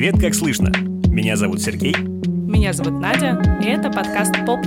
Привет, как слышно? Меня зовут Сергей. Меня зовут Надя, и это подкаст «Поп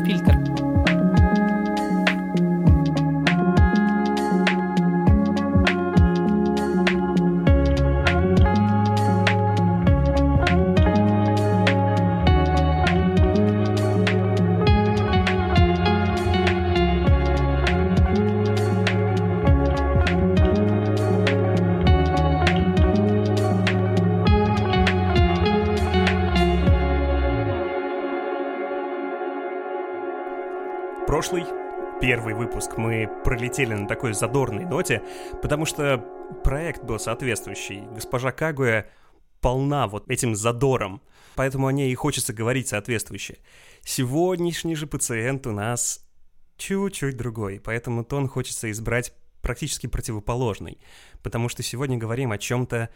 пролетели на такой задорной ноте, потому что проект был соответствующий. Госпожа Кагуя полна вот этим задором, поэтому о ней и хочется говорить соответствующе. Сегодняшний же пациент у нас чуть-чуть другой, поэтому тон хочется избрать практически противоположный, потому что сегодня говорим о чем-то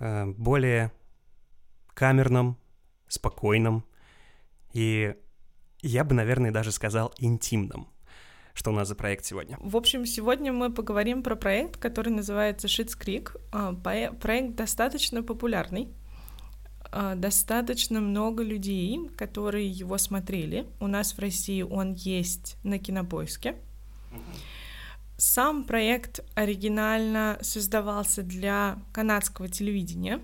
э, более камерном, спокойном и я бы, наверное, даже сказал интимном. Что у нас за проект сегодня? В общем, сегодня мы поговорим про проект, который называется Шитс Крик. Проект достаточно популярный. А, достаточно много людей, которые его смотрели. У нас в России он есть на кинопоиске. Сам проект оригинально создавался для канадского телевидения.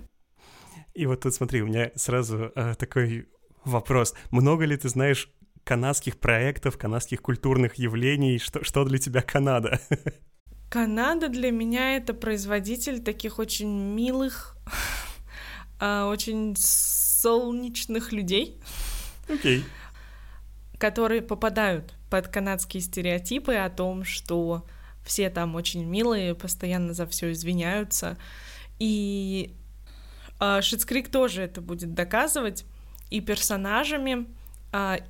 И вот тут смотри, у меня сразу э, такой вопрос. Много ли ты знаешь канадских проектов, канадских культурных явлений? Что, что для тебя Канада? Канада для меня это производитель таких очень милых, а, очень солнечных людей. Okay. Которые попадают под канадские стереотипы о том, что все там очень милые, постоянно за все извиняются. И а, Шитскрик тоже это будет доказывать и персонажами, а,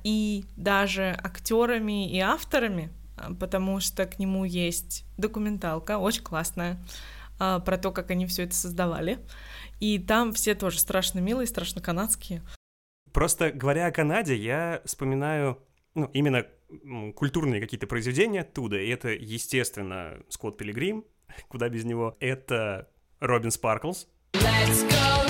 и даже актерами и авторами, а, потому что к нему есть документалка, очень классная, а, про то, как они все это создавали. И там все тоже страшно милые, страшно канадские. Просто говоря о Канаде, я вспоминаю ну, именно культурные какие-то произведения оттуда, и это, естественно, Скотт Пилигрим, куда без него, это Робин Спарклс. Let's go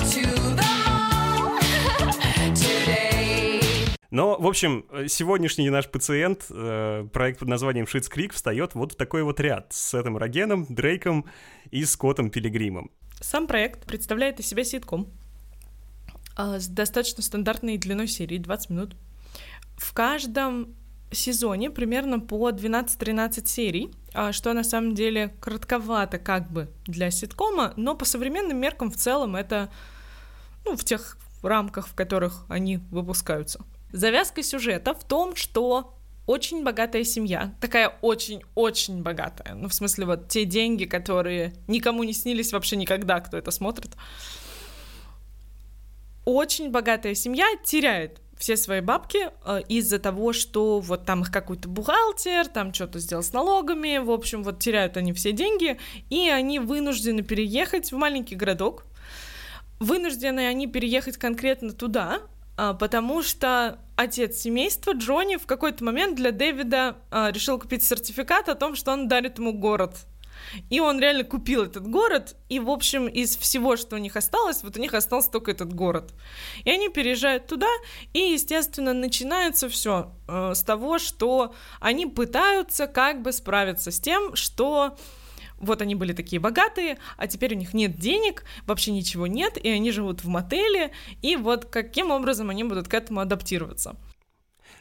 Но, в общем, сегодняшний наш пациент, э, проект под названием Шитс Крик, встает вот в такой вот ряд с Сетом Рогеном, Дрейком и Скоттом Пилигримом. Сам проект представляет из себя ситком э, с достаточно стандартной длиной серии, 20 минут. В каждом сезоне примерно по 12-13 серий, а, что на самом деле коротковато как бы для ситкома, но по современным меркам в целом это ну, в тех рамках, в которых они выпускаются. Завязка сюжета в том, что очень богатая семья, такая очень-очень богатая, ну, в смысле, вот те деньги, которые никому не снились вообще никогда, кто это смотрит. Очень богатая семья теряет все свои бабки э, из-за того, что вот там их какой-то бухгалтер, там что-то сделал с налогами, в общем, вот теряют они все деньги, и они вынуждены переехать в маленький городок. Вынуждены они переехать конкретно туда, потому что отец семейства Джонни в какой-то момент для Дэвида а, решил купить сертификат о том, что он дарит ему город. И он реально купил этот город, и, в общем, из всего, что у них осталось, вот у них остался только этот город. И они переезжают туда, и, естественно, начинается все э, с того, что они пытаются как бы справиться с тем, что вот они были такие богатые, а теперь у них нет денег, вообще ничего нет, и они живут в мотеле, и вот каким образом они будут к этому адаптироваться.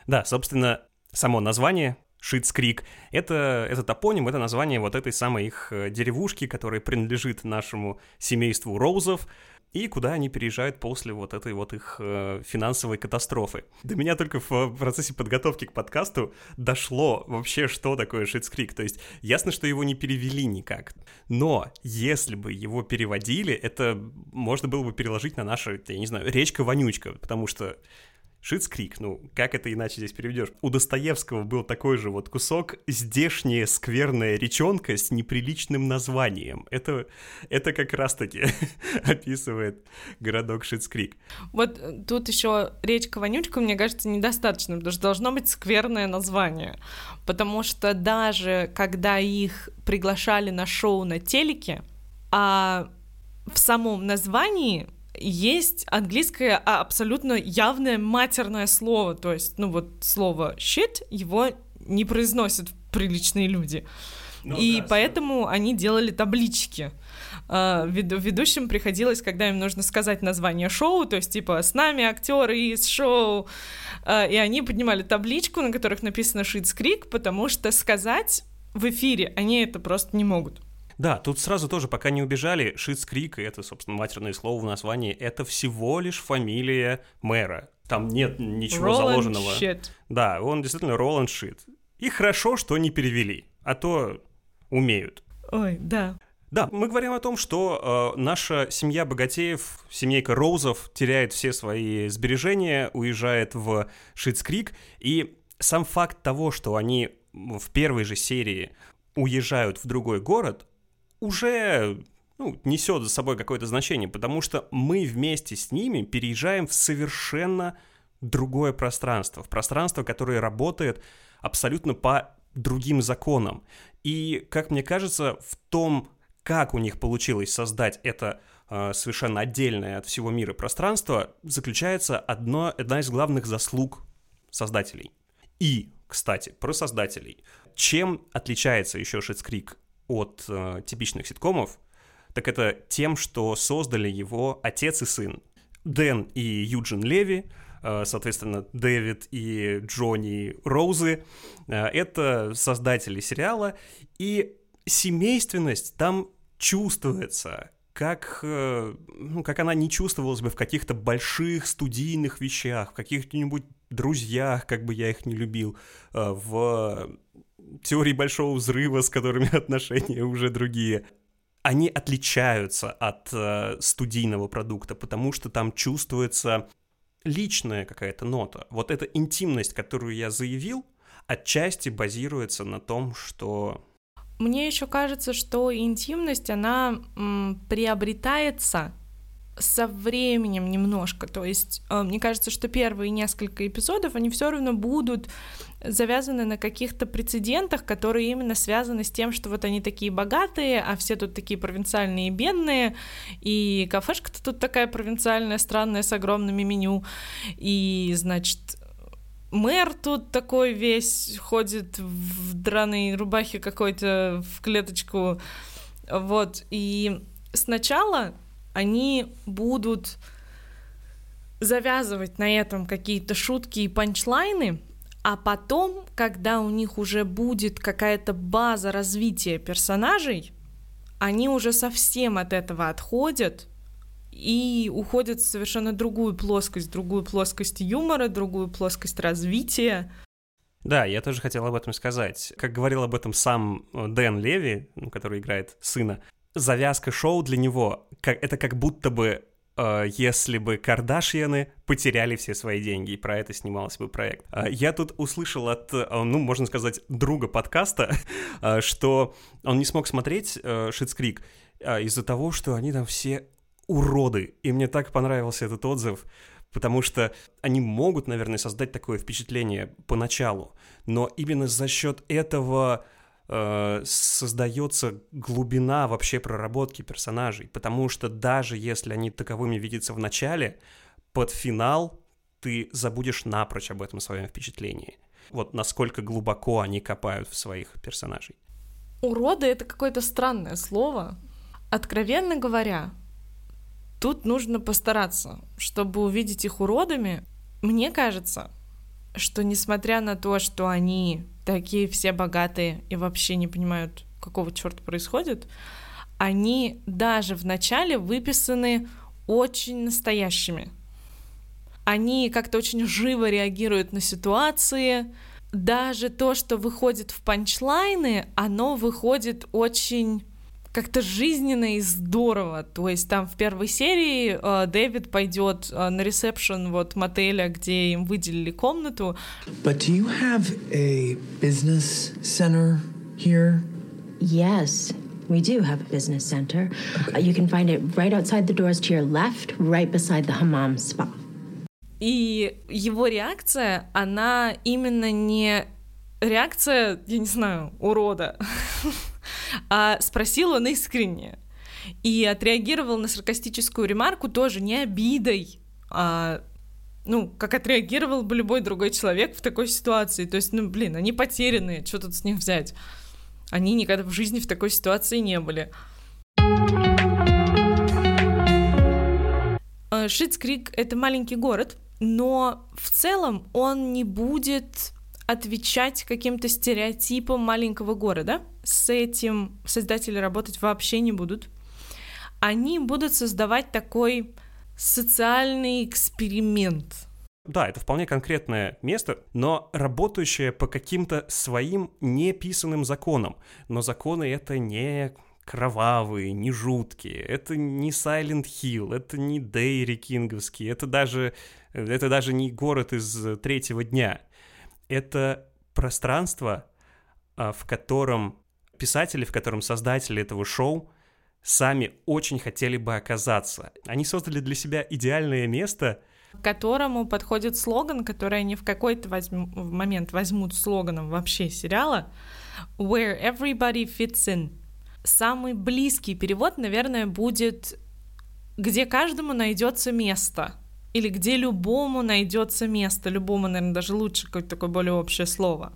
Да, собственно, само название Шитс Крик. Это, это топоним, это название вот этой самой их э, деревушки, которая принадлежит нашему семейству Роузов и куда они переезжают после вот этой вот их э, финансовой катастрофы. До меня только в процессе подготовки к подкасту дошло вообще, что такое Шитскрик. То есть ясно, что его не перевели никак. Но если бы его переводили, это можно было бы переложить на наше, я не знаю, речка-вонючка, потому что Шитскрик, ну, как это иначе здесь переведешь? У Достоевского был такой же вот кусок «Здешняя скверная речонка с неприличным названием». Это, это как раз-таки описывает городок Шитскрик. Вот э, тут еще речка Вонючка, мне кажется, недостаточно, потому что должно быть скверное название. Потому что даже когда их приглашали на шоу на телеке, а в самом названии есть английское а, абсолютно явное матерное слово, то есть, ну вот слово shit его не произносят приличные люди. Ну, и да, поэтому они делали таблички. Uh, ведущим приходилось, когда им нужно сказать название шоу, то есть типа с нами актеры из шоу, uh, и они поднимали табличку, на которых написано Schitt's Creek, потому что сказать в эфире они это просто не могут. Да, тут сразу тоже, пока не убежали, Schitt's Creek, и это, собственно, матерное слово в названии, это всего лишь фамилия мэра. Там нет ничего Roland заложенного. Shit. Да, он действительно Роланд Schitt. И хорошо, что не перевели, а то умеют. Ой, да. Да, мы говорим о том, что э, наша семья богатеев, семейка Роузов, теряет все свои сбережения, уезжает в Шитскрик, и сам факт того, что они в первой же серии уезжают в другой город, уже ну, несет за собой какое-то значение, потому что мы вместе с ними переезжаем в совершенно другое пространство, в пространство, которое работает абсолютно по другим законам. И, как мне кажется, в том, как у них получилось создать это э, совершенно отдельное от всего мира пространство, заключается одно, одна из главных заслуг создателей. И, кстати, про создателей. Чем отличается еще Шитскрик от э, типичных ситкомов, так это тем, что создали его отец и сын. Дэн и Юджин Леви, э, соответственно, Дэвид и Джонни Роузы, э, это создатели сериала, и семейственность там чувствуется, как, э, ну, как она не чувствовалась бы в каких-то больших студийных вещах, в каких-нибудь друзьях, как бы я их не любил, э, в теории большого взрыва, с которыми отношения уже другие, они отличаются от э, студийного продукта, потому что там чувствуется личная какая-то нота. Вот эта интимность, которую я заявил, отчасти базируется на том, что... Мне еще кажется, что интимность, она м, приобретается со временем немножко. То есть, э, мне кажется, что первые несколько эпизодов, они все равно будут завязаны на каких-то прецедентах, которые именно связаны с тем, что вот они такие богатые, а все тут такие провинциальные и бедные, и кафешка-то тут такая провинциальная, странная, с огромными меню, и, значит, мэр тут такой весь ходит в драной рубахе какой-то в клеточку, вот, и сначала они будут завязывать на этом какие-то шутки и панчлайны, а потом, когда у них уже будет какая-то база развития персонажей, они уже совсем от этого отходят и уходят в совершенно другую плоскость, другую плоскость юмора, другую плоскость развития. Да, я тоже хотел об этом сказать. Как говорил об этом сам э, Дэн Леви, ну, который играет сына, завязка шоу для него как, это как будто бы э, если бы Кардашьяны потеряли все свои деньги, и про это снимался бы проект. Э, я тут услышал от, э, ну, можно сказать, друга подкаста, что он не смог смотреть Шитскрик из-за того, что они там все уроды. И мне так понравился этот отзыв, потому что они могут, наверное, создать такое впечатление поначалу, но именно за счет этого э, создается глубина вообще проработки персонажей, потому что даже если они таковыми видятся в начале, под финал ты забудешь напрочь об этом своем впечатлении. Вот насколько глубоко они копают в своих персонажей. Уроды — это какое-то странное слово. Откровенно говоря, тут нужно постараться, чтобы увидеть их уродами. Мне кажется, что несмотря на то, что они такие все богатые и вообще не понимают, какого черта происходит, они даже в начале выписаны очень настоящими. Они как-то очень живо реагируют на ситуации. Даже то, что выходит в панчлайны, оно выходит очень как-то жизненно и здорово. То есть там в первой серии э, Дэвид пойдет э, на ресепшн вот мотеля, где им выделили комнату. But do you have a business center here? Yes. We do have a business center. Okay. Uh, you can find it right outside the doors to your left, right beside the hammam spa. И его реакция, она именно не реакция, я не знаю, урода, а спросил он искренне. и отреагировал на саркастическую ремарку тоже не обидой, а ну, как отреагировал бы любой другой человек в такой ситуации. То есть, ну, блин, они потерянные, что тут с них взять? Они никогда в жизни в такой ситуации не были. Э, Шитскрик — это маленький город, но в целом он не будет отвечать каким-то стереотипам маленького города. С этим создатели работать вообще не будут. Они будут создавать такой социальный эксперимент. Да, это вполне конкретное место, но работающее по каким-то своим неписанным законам. Но законы это не кровавые, не жуткие, это не Silent Hill, это не Дейри Кинговский, это даже, это даже не город из третьего дня. Это пространство, а, в котором писатели, в котором создатели этого шоу сами очень хотели бы оказаться. Они создали для себя идеальное место, к которому подходит слоган, который они в какой-то возьм... в момент возьмут слоганом вообще сериала «Where everybody fits in». Самый близкий перевод, наверное, будет «Где каждому найдется место» или «Где любому найдется место». Любому, наверное, даже лучше какое-то такое более общее слово.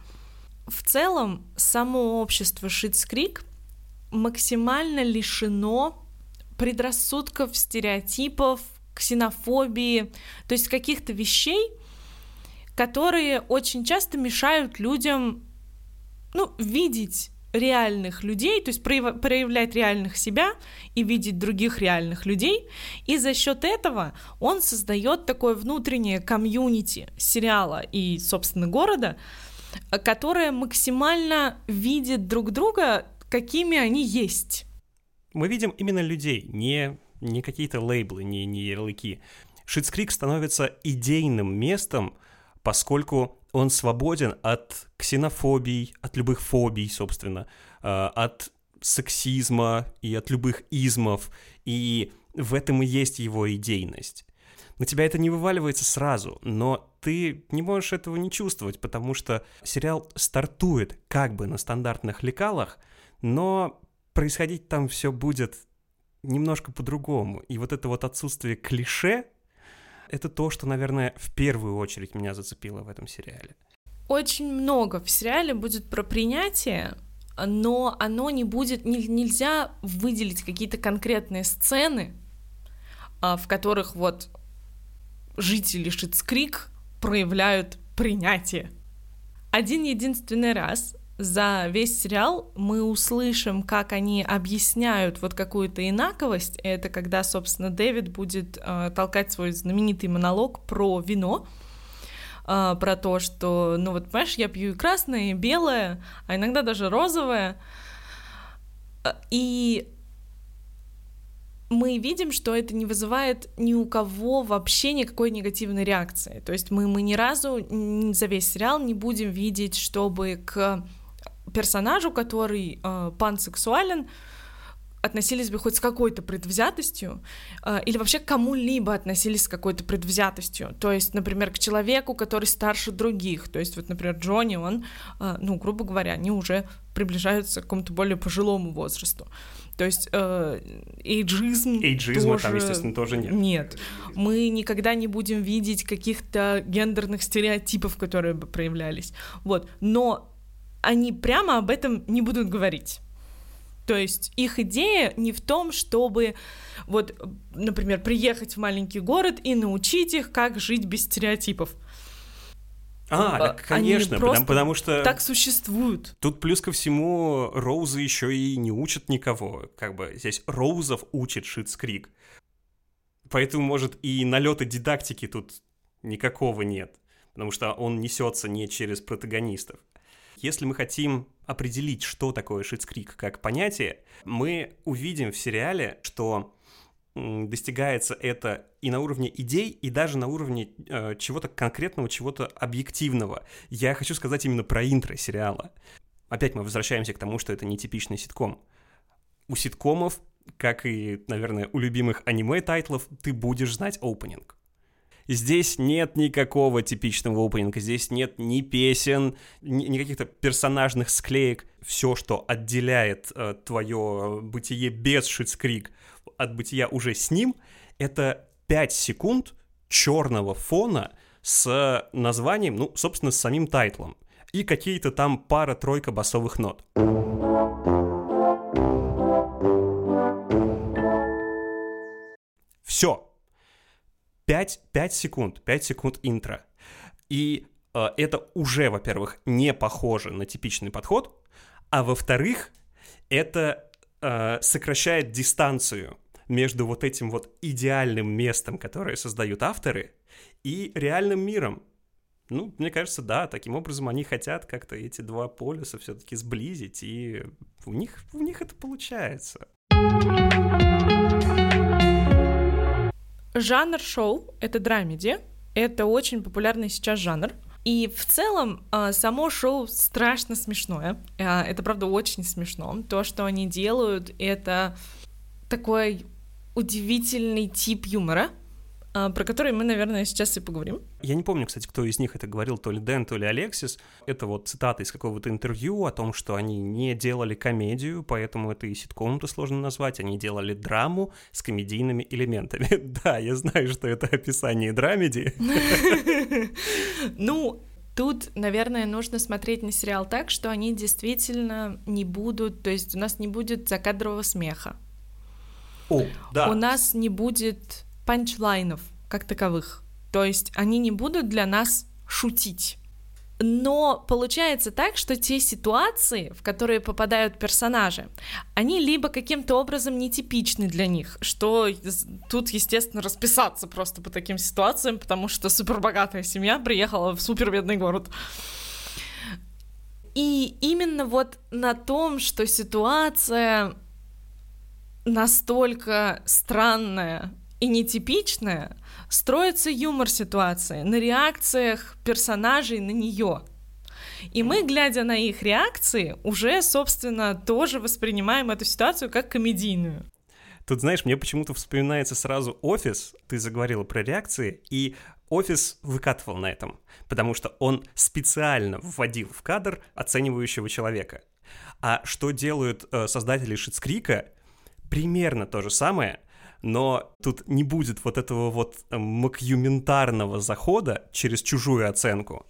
В целом, само общество Шитскрик максимально лишено предрассудков, стереотипов, ксенофобии, то есть каких-то вещей, которые очень часто мешают людям, ну, видеть реальных людей, то есть проявлять реальных себя и видеть других реальных людей. И за счет этого он создает такое внутреннее комьюнити сериала и, собственно, города, которое максимально видит друг друга какими они есть. Мы видим именно людей, не, не какие-то лейблы, не, не ярлыки. Шитскрик становится идейным местом, поскольку он свободен от ксенофобий, от любых фобий, собственно, а, от сексизма и от любых измов, и в этом и есть его идейность. На тебя это не вываливается сразу, но ты не можешь этого не чувствовать, потому что сериал стартует как бы на стандартных лекалах, но происходить там все будет немножко по-другому. И вот это вот отсутствие клише, это то, что, наверное, в первую очередь меня зацепило в этом сериале. Очень много в сериале будет про принятие, но оно не будет, не, нельзя выделить какие-то конкретные сцены, а, в которых вот жители Шицкрик проявляют принятие. Один единственный раз за весь сериал мы услышим, как они объясняют вот какую-то инаковость. Это когда, собственно, Дэвид будет э, толкать свой знаменитый монолог про вино, э, про то, что, ну вот, понимаешь, я пью и красное, и белое, а иногда даже розовое. Э, и мы видим, что это не вызывает ни у кого вообще никакой негативной реакции. То есть мы, мы ни разу за весь сериал не будем видеть, чтобы к персонажу, который э, пансексуален, относились бы хоть с какой-то предвзятостью, э, или вообще к кому-либо относились с какой-то предвзятостью. То есть, например, к человеку, который старше других. То есть, вот, например, Джонни, он, э, ну, грубо говоря, они уже приближаются к какому-то более пожилому возрасту. То есть э, эйджизм Эйджизма тоже... там, естественно, тоже нет. Нет. Мы никогда не будем видеть каких-то гендерных стереотипов, которые бы проявлялись. Вот. Но они прямо об этом не будут говорить. То есть их идея не в том, чтобы вот, например, приехать в маленький город и научить их, как жить без стереотипов. А, так, конечно, Они потому, потому что... Так существуют. Тут плюс ко всему Роузы еще и не учат никого. Как бы здесь Роузов учит Шитскрик. Поэтому, может, и налета дидактики тут никакого нет. Потому что он несется не через протагонистов. Если мы хотим определить, что такое шицкрик как понятие, мы увидим в сериале, что достигается это и на уровне идей, и даже на уровне э, чего-то конкретного, чего-то объективного. Я хочу сказать именно про интро сериала. Опять мы возвращаемся к тому, что это нетипичный ситком. У ситкомов, как и, наверное, у любимых аниме-тайтлов, ты будешь знать опенинг. Здесь нет никакого типичного опенинга, здесь нет ни песен, ни, каких-то персонажных склеек. Все, что отделяет э, твое бытие без Schitt's Creek от бытия уже с ним, это 5 секунд черного фона с названием, ну, собственно, с самим тайтлом. И какие-то там пара-тройка басовых нот. Все. 5, 5 секунд, 5 секунд интро. И э, это уже, во-первых, не похоже на типичный подход, а во-вторых, это э, сокращает дистанцию между вот этим вот идеальным местом, которое создают авторы, и реальным миром. Ну, мне кажется, да, таким образом они хотят как-то эти два полюса все-таки сблизить, и у них, у них это получается. Жанр шоу — это драмеди. Это очень популярный сейчас жанр. И в целом а, само шоу страшно смешное. А, это, правда, очень смешно. То, что они делают, это такой удивительный тип юмора, про который мы, наверное, сейчас и поговорим. Я не помню, кстати, кто из них это говорил, то ли Дэн, то ли Алексис. Это вот цитата из какого-то интервью о том, что они не делали комедию, поэтому это и ситком-то сложно назвать. Они делали драму с комедийными элементами. Да, я знаю, что это описание драмеди. Ну, Тут, наверное, нужно смотреть на сериал так, что они действительно не будут, то есть у нас не будет закадрового смеха. О, да. У нас не будет панчлайнов как таковых. То есть они не будут для нас шутить. Но получается так, что те ситуации, в которые попадают персонажи, они либо каким-то образом нетипичны для них, что тут, естественно, расписаться просто по таким ситуациям, потому что супербогатая семья приехала в супербедный город. И именно вот на том, что ситуация настолько странная и нетипичная, строится юмор ситуации на реакциях персонажей на нее. И мы, глядя на их реакции, уже, собственно, тоже воспринимаем эту ситуацию как комедийную. Тут, знаешь, мне почему-то вспоминается сразу офис, ты заговорила про реакции, и офис выкатывал на этом, потому что он специально вводил в кадр оценивающего человека. А что делают э, создатели Шицкрика? Примерно то же самое, но тут не будет вот этого вот э, макюментарного захода через чужую оценку,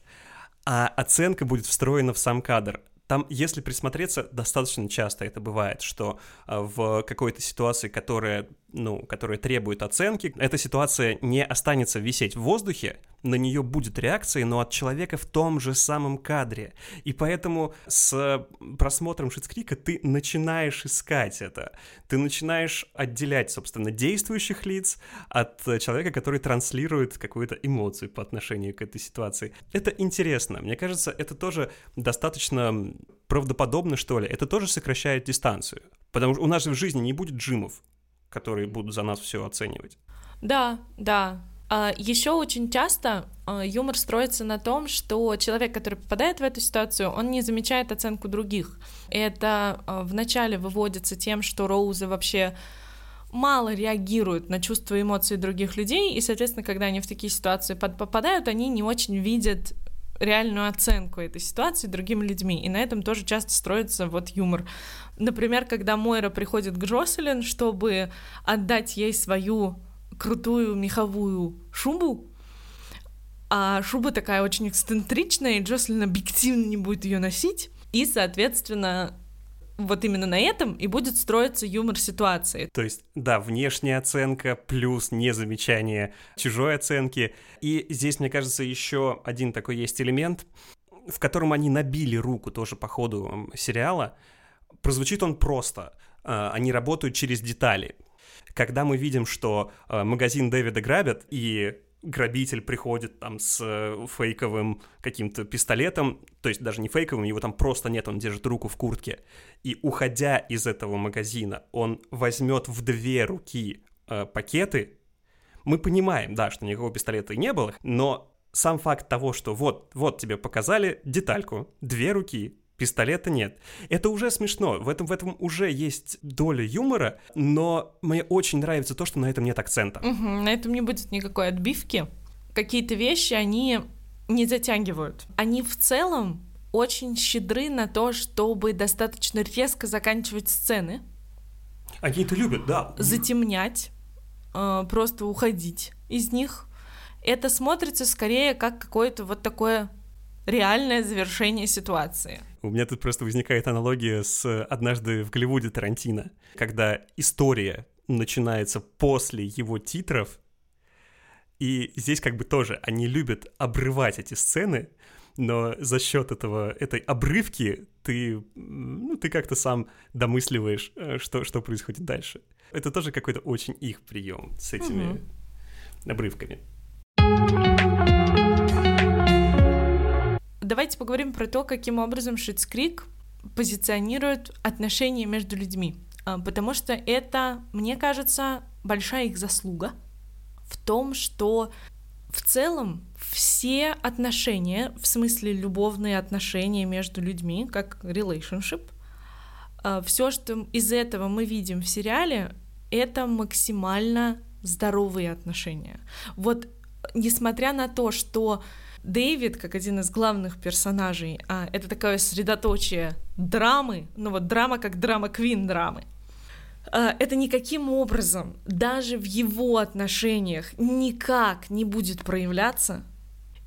а оценка будет встроена в сам кадр. Там, если присмотреться, достаточно часто это бывает, что э, в какой-то ситуации, которая, ну, которая требует оценки, эта ситуация не останется висеть в воздухе, на нее будет реакция, но от человека в том же самом кадре. И поэтому с просмотром Шицкрика ты начинаешь искать это. Ты начинаешь отделять, собственно, действующих лиц от человека, который транслирует какую-то эмоцию по отношению к этой ситуации. Это интересно. Мне кажется, это тоже достаточно правдоподобно, что ли. Это тоже сокращает дистанцию. Потому что у нас же в жизни не будет джимов, которые будут за нас все оценивать. Да, да, а, Еще очень часто а, юмор строится на том, что человек, который попадает в эту ситуацию, он не замечает оценку других. Это а, вначале выводится тем, что Роузы вообще мало реагируют на чувства и эмоции других людей, и, соответственно, когда они в такие ситуации попадают, они не очень видят реальную оценку этой ситуации другими людьми, и на этом тоже часто строится вот юмор. Например, когда Мойра приходит к Джоселин, чтобы отдать ей свою крутую меховую шубу, а шуба такая очень эксцентричная, и Джослин объективно не будет ее носить, и, соответственно, вот именно на этом и будет строиться юмор ситуации. То есть, да, внешняя оценка плюс незамечание чужой оценки. И здесь, мне кажется, еще один такой есть элемент, в котором они набили руку тоже по ходу сериала. Прозвучит он просто. А, они работают через детали когда мы видим, что э, магазин Дэвида грабят, и грабитель приходит там с э, фейковым каким-то пистолетом, то есть даже не фейковым, его там просто нет, он держит руку в куртке, и уходя из этого магазина, он возьмет в две руки э, пакеты, мы понимаем, да, что никакого пистолета не было, но сам факт того, что вот, вот тебе показали детальку, две руки, пистолета нет. Это уже смешно, в этом, в этом уже есть доля юмора, но мне очень нравится то, что на этом нет акцента. Угу, на этом не будет никакой отбивки. какие-то вещи они не затягивают. Они в целом очень щедры на то, чтобы достаточно резко заканчивать сцены. Они это любят, да. Затемнять, э, просто уходить из них. Это смотрится скорее как какое-то вот такое реальное завершение ситуации. У меня тут просто возникает аналогия с «Однажды в Голливуде» Тарантино, когда история начинается после его титров, и здесь как бы тоже они любят обрывать эти сцены, но за счет этого, этой обрывки ты, ну, ты как-то сам домысливаешь, э, что, что происходит дальше. Это тоже какой-то очень их прием с этими угу. обрывками. Давайте поговорим про то, каким образом Шитс Крик позиционирует отношения между людьми. А, потому что это, мне кажется, большая их заслуга в том, что в целом все отношения, в смысле любовные отношения между людьми, как relationship, а, все, что из этого мы видим в сериале, это максимально здоровые отношения. Вот несмотря на то, что Дэвид, как один из главных персонажей, а, это такое средоточие драмы, ну вот драма как драма Квин драмы. А, это никаким образом, даже в его отношениях, никак не будет проявляться.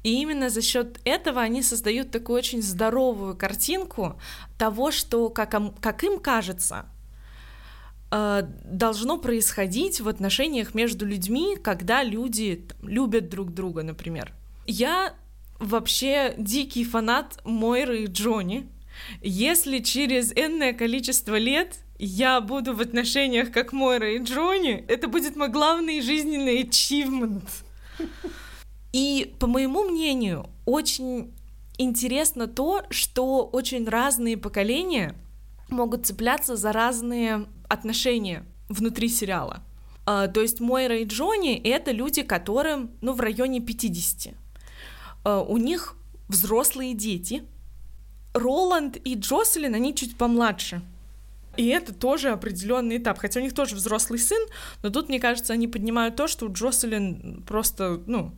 И именно за счет этого они создают такую очень здоровую картинку того, что, как, как им кажется, а, должно происходить в отношениях между людьми, когда люди там, любят друг друга, например. Я вообще дикий фанат Мойры и Джонни. Если через энное количество лет я буду в отношениях как Мойра и Джонни, это будет мой главный жизненный achievement. И, по моему мнению, очень интересно то, что очень разные поколения могут цепляться за разные отношения внутри сериала. Uh, то есть Мойра и Джонни — это люди, которым, ну, в районе 50. Uh, у них взрослые дети. Роланд и Джоселин, они чуть помладше. И это тоже определенный этап. Хотя у них тоже взрослый сын, но тут, мне кажется, они поднимают то, что у Джоселин просто, ну,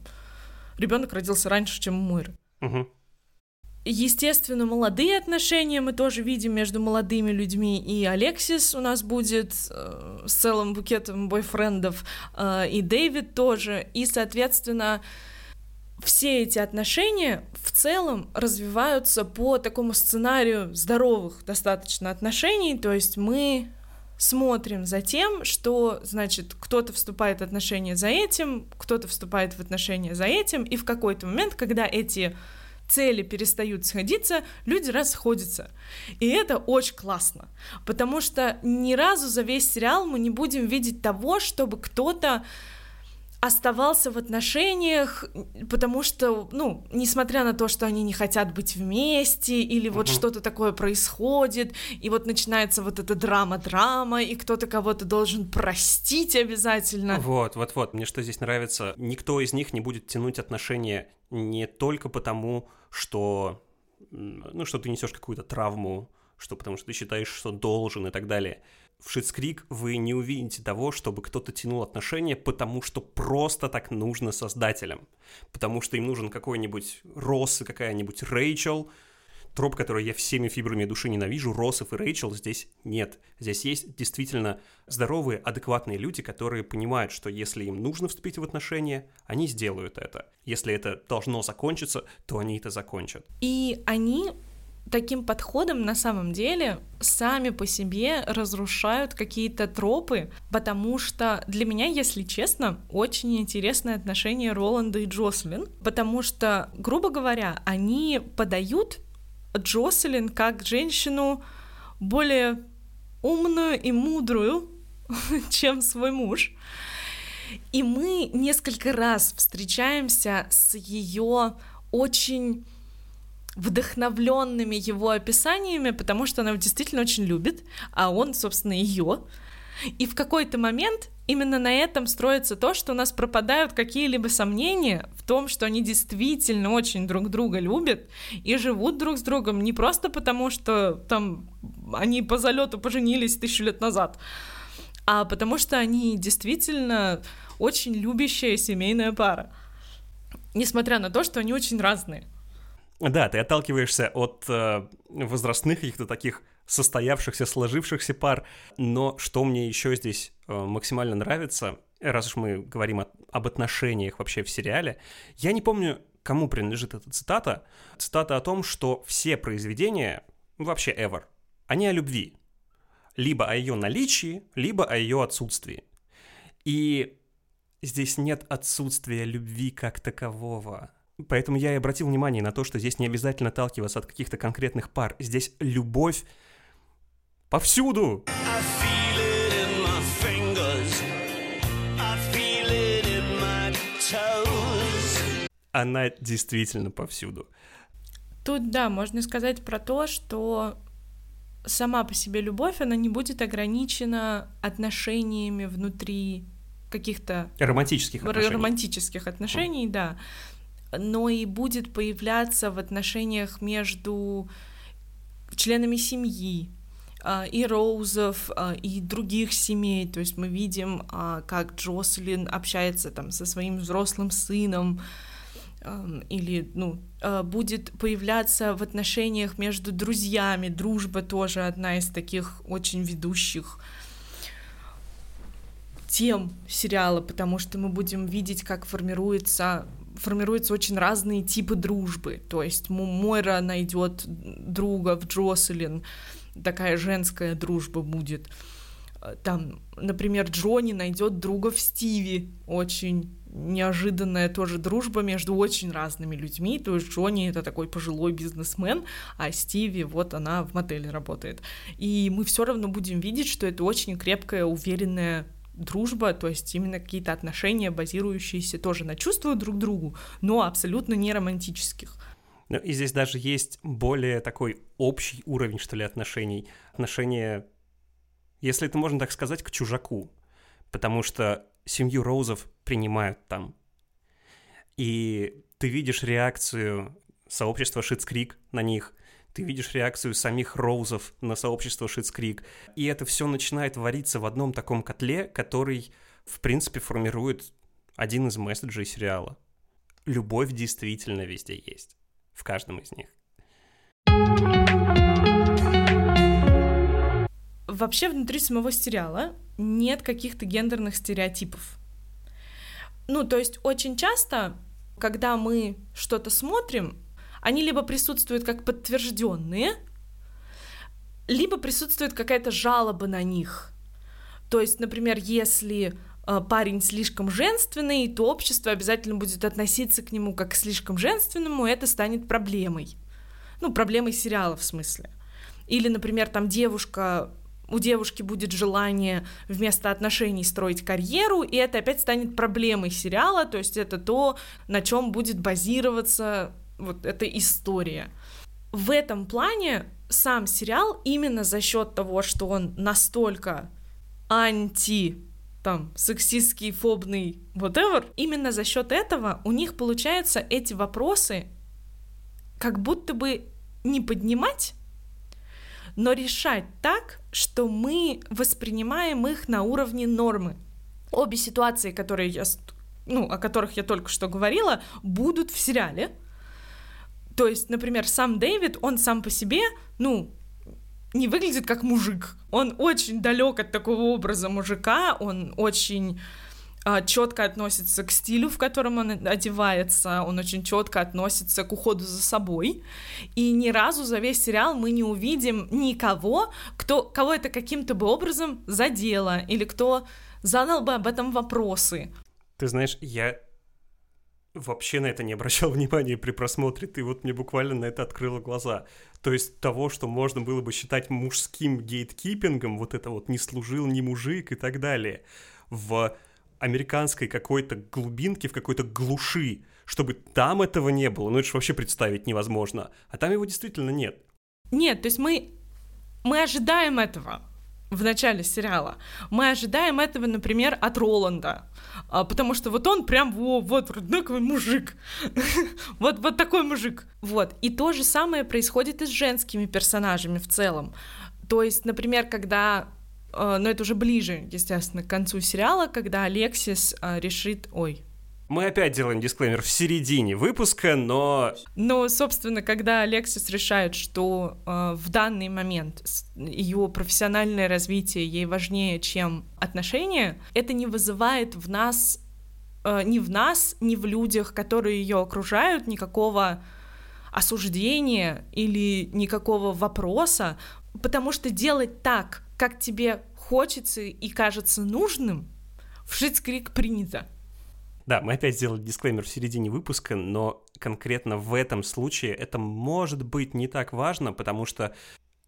ребенок родился раньше, чем у Мойры. Угу. Естественно, молодые отношения мы тоже видим между молодыми людьми. И Алексис у нас будет э, с целым букетом бойфрендов, э, и Дэвид тоже. И, соответственно, все эти отношения в целом развиваются по такому сценарию здоровых достаточно отношений, то есть мы смотрим за тем, что, значит, кто-то вступает в отношения за этим, кто-то вступает в отношения за этим, и в какой-то момент, когда эти цели перестают сходиться, люди расходятся. И это очень классно, потому что ни разу за весь сериал мы не будем видеть того, чтобы кто-то оставался в отношениях, потому что, ну, несмотря на то, что они не хотят быть вместе, или вот uh-huh. что-то такое происходит, и вот начинается вот эта драма-драма, и кто-то кого-то должен простить обязательно. Вот, вот, вот, мне что здесь нравится, никто из них не будет тянуть отношения не только потому, что, ну, что ты несешь какую-то травму, что потому что ты считаешь, что должен и так далее в Шитскрик вы не увидите того, чтобы кто-то тянул отношения, потому что просто так нужно создателям. Потому что им нужен какой-нибудь Росс и какая-нибудь Рэйчел, троп, который я всеми фибрами души ненавижу, Россов и Рэйчел здесь нет. Здесь есть действительно здоровые, адекватные люди, которые понимают, что если им нужно вступить в отношения, они сделают это. Если это должно закончиться, то они это закончат. И они таким подходом на самом деле сами по себе разрушают какие-то тропы, потому что для меня, если честно, очень интересное отношение Роланда и Джослин, потому что, грубо говоря, они подают Джоселин как женщину более умную и мудрую, чем свой муж. И мы несколько раз встречаемся с ее очень вдохновленными его описаниями, потому что она его действительно очень любит, а он, собственно, ее. И в какой-то момент именно на этом строится то, что у нас пропадают какие-либо сомнения в том, что они действительно очень друг друга любят и живут друг с другом не просто потому, что там они по залету поженились тысячу лет назад, а потому что они действительно очень любящая семейная пара. несмотря на то, что они очень разные. Да, ты отталкиваешься от э, возрастных каких-то таких состоявшихся, сложившихся пар. Но что мне еще здесь э, максимально нравится, раз уж мы говорим о, об отношениях вообще в сериале, я не помню, кому принадлежит эта цитата. Цитата о том, что все произведения, вообще ever, они о любви. Либо о ее наличии, либо о ее отсутствии. И здесь нет отсутствия любви как такового. Поэтому я и обратил внимание на то, что здесь не обязательно отталкиваться от каких-то конкретных пар. Здесь любовь повсюду. Она действительно повсюду. Тут, да, можно сказать про то, что сама по себе любовь, она не будет ограничена отношениями внутри каких-то... Романтических отношений. Романтических отношений, mm. да. Но и будет появляться в отношениях между членами семьи, а, и Роузов, а, и других семей. То есть мы видим, а, как Джослин общается там со своим взрослым сыном, или, ну, будет появляться в отношениях между друзьями. Дружба тоже одна из таких очень ведущих тем сериала, потому что мы будем видеть, как формируется формируются очень разные типы дружбы. То есть Мойра найдет друга в Джоселин, такая женская дружба будет. Там, например, Джонни найдет друга в Стиви, очень неожиданная тоже дружба между очень разными людьми. То есть Джонни это такой пожилой бизнесмен, а Стиви вот она в мотеле работает. И мы все равно будем видеть, что это очень крепкая, уверенная дружба, то есть именно какие-то отношения, базирующиеся тоже на чувствах друг другу, но абсолютно не романтических. Ну, и здесь даже есть более такой общий уровень, что ли, отношений. Отношения, если это можно так сказать, к чужаку. Потому что семью Роузов принимают там. И ты видишь реакцию сообщества Шитскрик на них, ты видишь реакцию самих Роузов на сообщество Шитскрик, и это все начинает вариться в одном таком котле, который, в принципе, формирует один из месседжей сериала. Любовь действительно везде есть, в каждом из них. Вообще внутри самого сериала нет каких-то гендерных стереотипов. Ну, то есть очень часто, когда мы что-то смотрим, они либо присутствуют как подтвержденные, либо присутствует какая-то жалоба на них. То есть, например, если э, парень слишком женственный, то общество обязательно будет относиться к нему как к слишком женственному, и это станет проблемой. Ну, проблемой сериала в смысле. Или, например, там девушка у девушки будет желание вместо отношений строить карьеру, и это опять станет проблемой сериала, то есть это то, на чем будет базироваться вот эта история. В этом плане сам сериал именно за счет того, что он настолько анти там сексистский, фобный, whatever, именно за счет этого у них получается эти вопросы как будто бы не поднимать, но решать так, что мы воспринимаем их на уровне нормы. Обе ситуации, которые я, ну, о которых я только что говорила, будут в сериале, то есть, например, сам Дэвид, он сам по себе, ну, не выглядит как мужик. Он очень далек от такого образа мужика, он очень а, четко относится к стилю, в котором он одевается, он очень четко относится к уходу за собой. И ни разу за весь сериал мы не увидим никого, кто, кого это каким-то бы образом задело, или кто задал бы об этом вопросы. Ты знаешь, я вообще на это не обращал внимания при просмотре, ты вот мне буквально на это открыла глаза. То есть того, что можно было бы считать мужским гейткипингом, вот это вот не служил ни мужик и так далее, в американской какой-то глубинке, в какой-то глуши, чтобы там этого не было, ну это же вообще представить невозможно. А там его действительно нет. Нет, то есть мы, мы ожидаем этого в начале сериала. Мы ожидаем этого, например, от Роланда, а, потому что вот он прям, во, вот, роднаковый мужик, вот, вот такой мужик. Вот, и то же самое происходит и с женскими персонажами в целом. То есть, например, когда а, но это уже ближе, естественно, к концу сериала, когда Алексис а, решит, ой, Мы опять делаем дисклеймер в середине выпуска, но... Но, собственно, когда Алексис решает, что э, в данный момент ее профессиональное развитие ей важнее, чем отношения, это не вызывает в нас, э, ни в нас, ни в людях, которые ее окружают, никакого осуждения или никакого вопроса, потому что делать так, как тебе хочется и кажется нужным, в Шитскрик принято. Да, мы опять сделали дисклеймер в середине выпуска, но конкретно в этом случае это может быть не так важно, потому что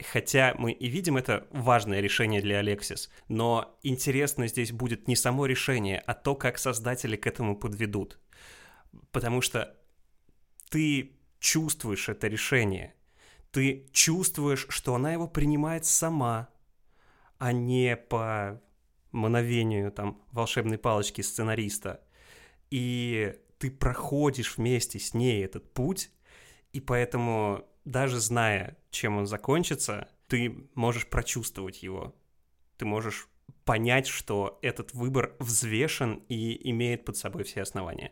Хотя мы и видим это важное решение для Алексис, но интересно здесь будет не само решение, а то, как создатели к этому подведут. Потому что ты чувствуешь это решение, ты чувствуешь, что она его принимает сама, а не по мановению там волшебной палочки сценариста и ты проходишь вместе с ней этот путь, и поэтому даже зная, чем он закончится, ты можешь прочувствовать его. Ты можешь понять, что этот выбор взвешен и имеет под собой все основания.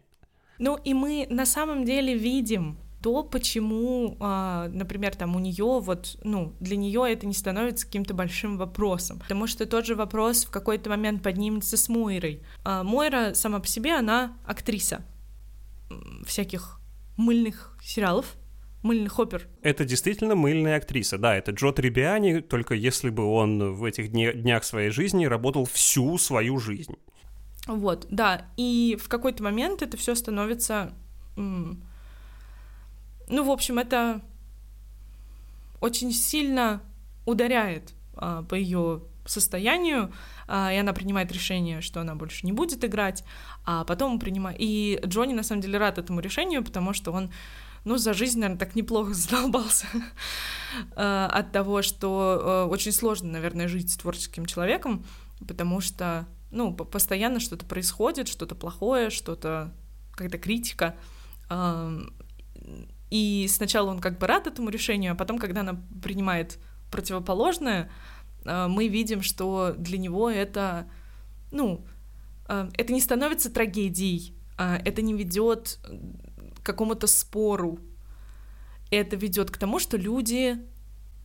Ну и мы на самом деле видим то, почему, а, например, там у нее вот, ну, для нее это не становится каким-то большим вопросом, потому что тот же вопрос в какой-то момент поднимется с Мойрой. А, Мойра сама по себе, она актриса всяких мыльных сериалов, мыльных опер. Это действительно мыльная актриса, да, это Джо Трибиани, только если бы он в этих днях своей жизни работал всю свою жизнь. Вот, да, и в какой-то момент это все становится ну, в общем, это очень сильно ударяет а, по ее состоянию, а, и она принимает решение, что она больше не будет играть, а потом принимает... И Джонни, на самом деле, рад этому решению, потому что он, ну, за жизнь, наверное, так неплохо задолбался а, от того, что а, очень сложно, наверное, жить с творческим человеком, потому что, ну, постоянно что-то происходит, что-то плохое, что-то, какая-то критика, и сначала он как бы рад этому решению, а потом, когда она принимает противоположное, э, мы видим, что для него это, ну, э, это не становится трагедией, а это не ведет к какому-то спору. Это ведет к тому, что люди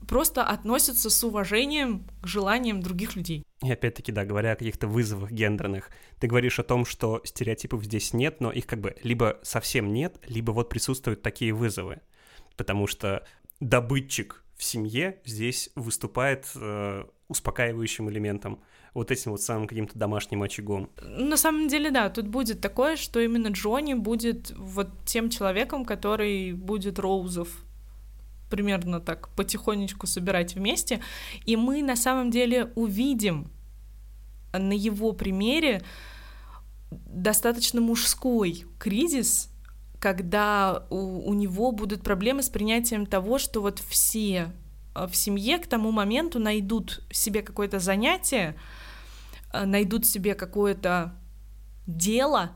просто относятся с уважением к желаниям других людей. И опять-таки, да, говоря о каких-то вызовах гендерных, ты говоришь о том, что стереотипов здесь нет, но их как бы либо совсем нет, либо вот присутствуют такие вызовы. Потому что добытчик в семье здесь выступает э, успокаивающим элементом, вот этим вот самым каким-то домашним очагом. На самом деле, да, тут будет такое, что именно Джонни будет вот тем человеком, который будет Роузов примерно так потихонечку собирать вместе, и мы на самом деле увидим на его примере достаточно мужской кризис, когда у, у него будут проблемы с принятием того, что вот все э, в семье к тому моменту найдут себе какое-то занятие, э, найдут себе какое-то дело,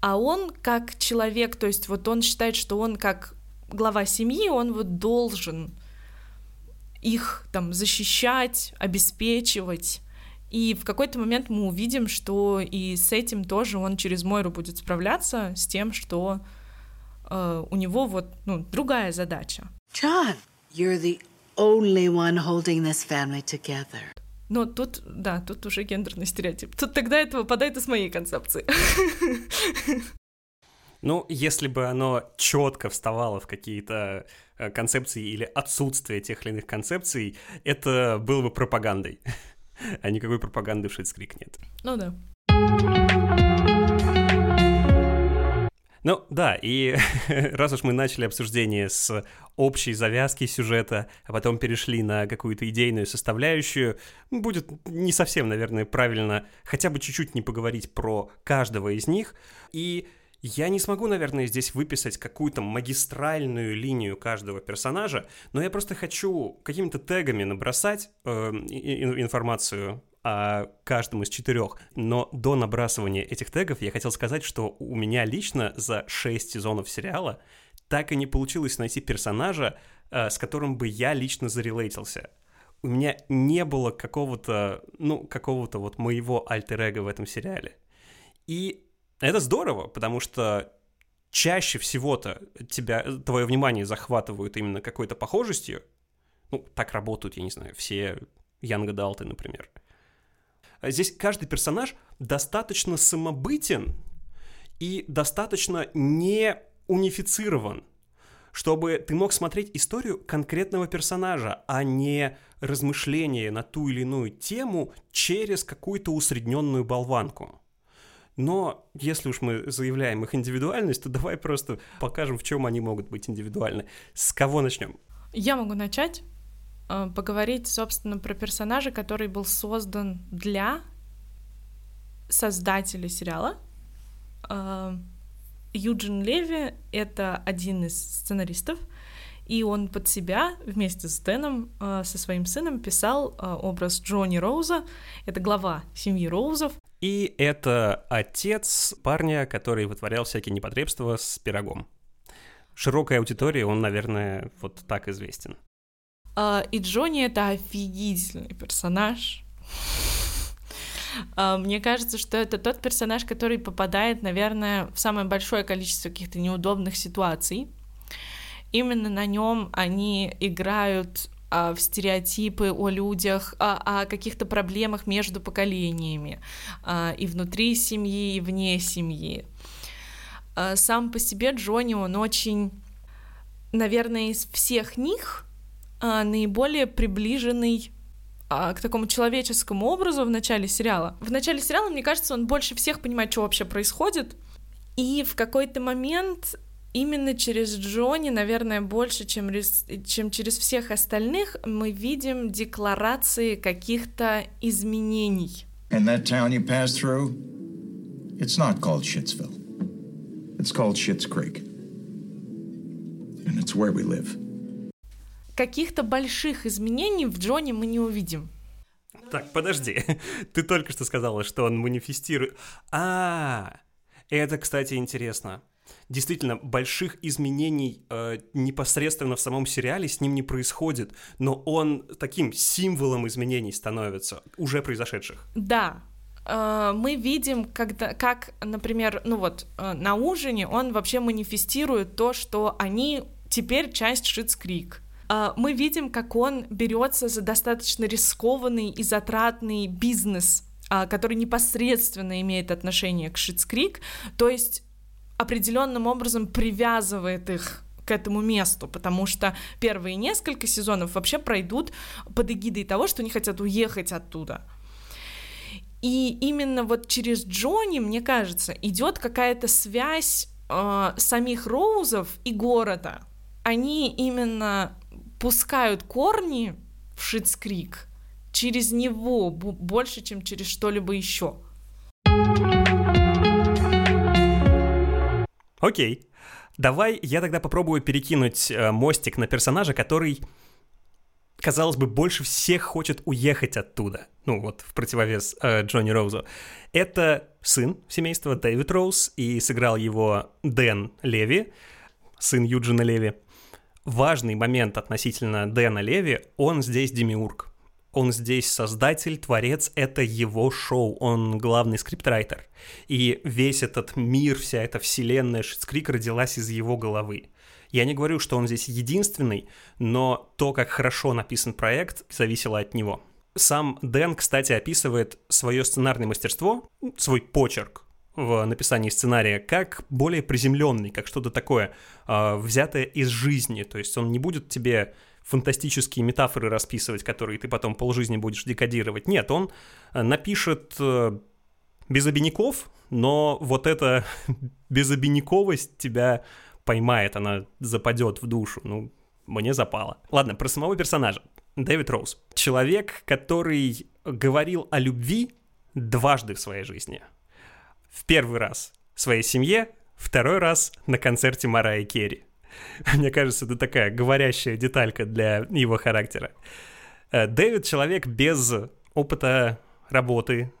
а он как человек, то есть вот он считает, что он как глава семьи, он вот должен их там защищать, обеспечивать. И в какой-то момент мы увидим, что и с этим тоже он через Мойру будет справляться, с тем, что э, у него вот ну, другая задача. John, you're the only one holding this family together. Но тут, да, тут уже гендерный стереотип. Тут тогда это выпадает из моей концепции. Ну, если бы оно четко вставало в какие-то э, концепции или отсутствие тех или иных концепций, это было бы пропагандой. А никакой пропаганды в Шитскрик нет. Ну да. Ну да, и раз уж мы начали обсуждение с общей завязки сюжета, а потом перешли на какую-то идейную составляющую, будет не совсем, наверное, правильно хотя бы чуть-чуть не поговорить про каждого из них. И я не смогу, наверное, здесь выписать какую-то магистральную линию каждого персонажа, но я просто хочу какими-то тегами набросать э, информацию о каждом из четырех. Но до набрасывания этих тегов я хотел сказать, что у меня лично за шесть сезонов сериала так и не получилось найти персонажа, э, с которым бы я лично зарелейтился. У меня не было какого-то, ну, какого-то вот моего альтер в этом сериале. И Это здорово, потому что чаще всего-то тебя, твое внимание захватывают именно какой-то похожестью. Ну, так работают, я не знаю, все Янга Далты, например. Здесь каждый персонаж достаточно самобытен и достаточно не унифицирован, чтобы ты мог смотреть историю конкретного персонажа, а не размышления на ту или иную тему через какую-то усредненную болванку. Но если уж мы заявляем их индивидуальность, то давай просто покажем, в чем они могут быть индивидуальны. С кого начнем? Я могу начать. Э, поговорить, собственно, про персонажа, который был создан для создателя сериала. Э, Юджин Леви — это один из сценаристов, и он под себя вместе с Дэном, э, со своим сыном, писал образ Джонни Роуза. Это глава семьи Роузов. И это отец парня, который вытворял всякие непотребства с пирогом. Широкая аудитория, он, наверное, вот так известен. Uh, и Джонни это офигительный персонаж. Uh, мне кажется, что это тот персонаж, который попадает, наверное, в самое большое количество каких-то неудобных ситуаций. Именно на нем они играют а, в стереотипы о людях, о, о каких-то проблемах между поколениями, а, и внутри семьи, и вне семьи. А, сам по себе Джонни, он очень, наверное, из всех них наиболее приближенный к такому человеческому образу в начале сериала. В начале сериала, мне кажется, он больше всех понимает, что вообще происходит, и в какой-то момент именно через Джонни, наверное, больше, чем, чем через всех остальных, мы видим декларации каких-то изменений. And that town you passed through, it's not called Shitsville. It's called Shits Creek. And it's where we live. Каких-то больших изменений в Джонни мы не увидим. Так, подожди. Ты только что сказала, что он манифестирует... А, это, кстати, интересно действительно больших изменений э, непосредственно в самом сериале с ним не происходит, но он таким символом изменений становится, уже произошедших. Да, э, мы видим, когда, как, например, ну вот э, на ужине он вообще манифестирует то, что они теперь часть Шитскрик. Uh, мы видим, как он берется за достаточно рискованный и затратный бизнес, который непосредственно имеет отношение к Шитскрик. То есть определенным образом привязывает их к этому месту, потому что первые несколько сезонов вообще пройдут под эгидой того, что они хотят уехать оттуда. И именно вот через Джонни, мне кажется, идет какая-то связь э, самих Роузов и города. Они именно пускают корни в Шитскрик через него больше, чем через что-либо еще. Окей. Давай я тогда попробую перекинуть э, мостик на персонажа, который, казалось бы, больше всех хочет уехать оттуда. Ну, вот в противовес э, Джонни Роузу. Это сын семейства Дэвид Роуз, и сыграл его Дэн Леви, сын Юджина Леви. Важный момент относительно Дэна Леви, он здесь демиург. Он здесь создатель, творец, это его шоу, он главный скриптрайтер. И весь этот мир, вся эта вселенная Шицкрик родилась из его головы. Я не говорю, что он здесь единственный, но то, как хорошо написан проект, зависело от него. Сам Дэн, кстати, описывает свое сценарное мастерство, свой почерк в написании сценария, как более приземленный, как что-то такое, э, взятое из жизни. То есть он не будет тебе фантастические метафоры расписывать, которые ты потом полжизни будешь декодировать. Нет, он э, напишет э, без обиняков, но вот эта безобиняковость тебя поймает, она западет в душу. Ну, мне запало. Ладно, про самого персонажа. Дэвид Роуз. Человек, который говорил о любви дважды в своей жизни. В первый раз своей семье, второй раз на концерте Марая Керри. Мне кажется, это такая говорящая деталька для его характера. Э, Дэвид — человек без опыта работы,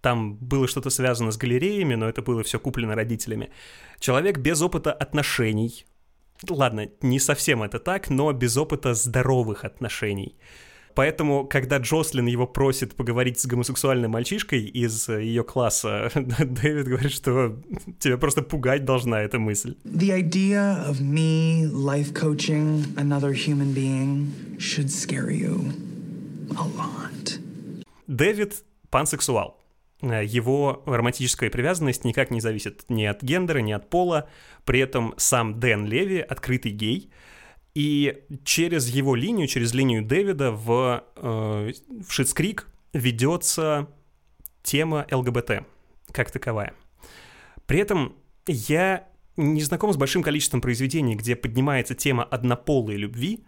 там было что-то связано с галереями, но это было все куплено родителями. Человек без опыта отношений. Ладно, не совсем это так, но без опыта здоровых отношений. Поэтому, когда Джослин его просит поговорить с гомосексуальным мальчишкой из ее класса, Дэвид говорит, что тебя просто пугать должна эта мысль. The idea of me life coaching another human being should scare you a lot. Дэвид пансексуал. Его романтическая привязанность никак не зависит ни от гендера, ни от пола. При этом сам Дэн Леви открытый гей. И через его линию, через линию Дэвида в, э, в Шитскрик ведется тема ЛГБТ как таковая. При этом я не знаком с большим количеством произведений, где поднимается тема однополой любви,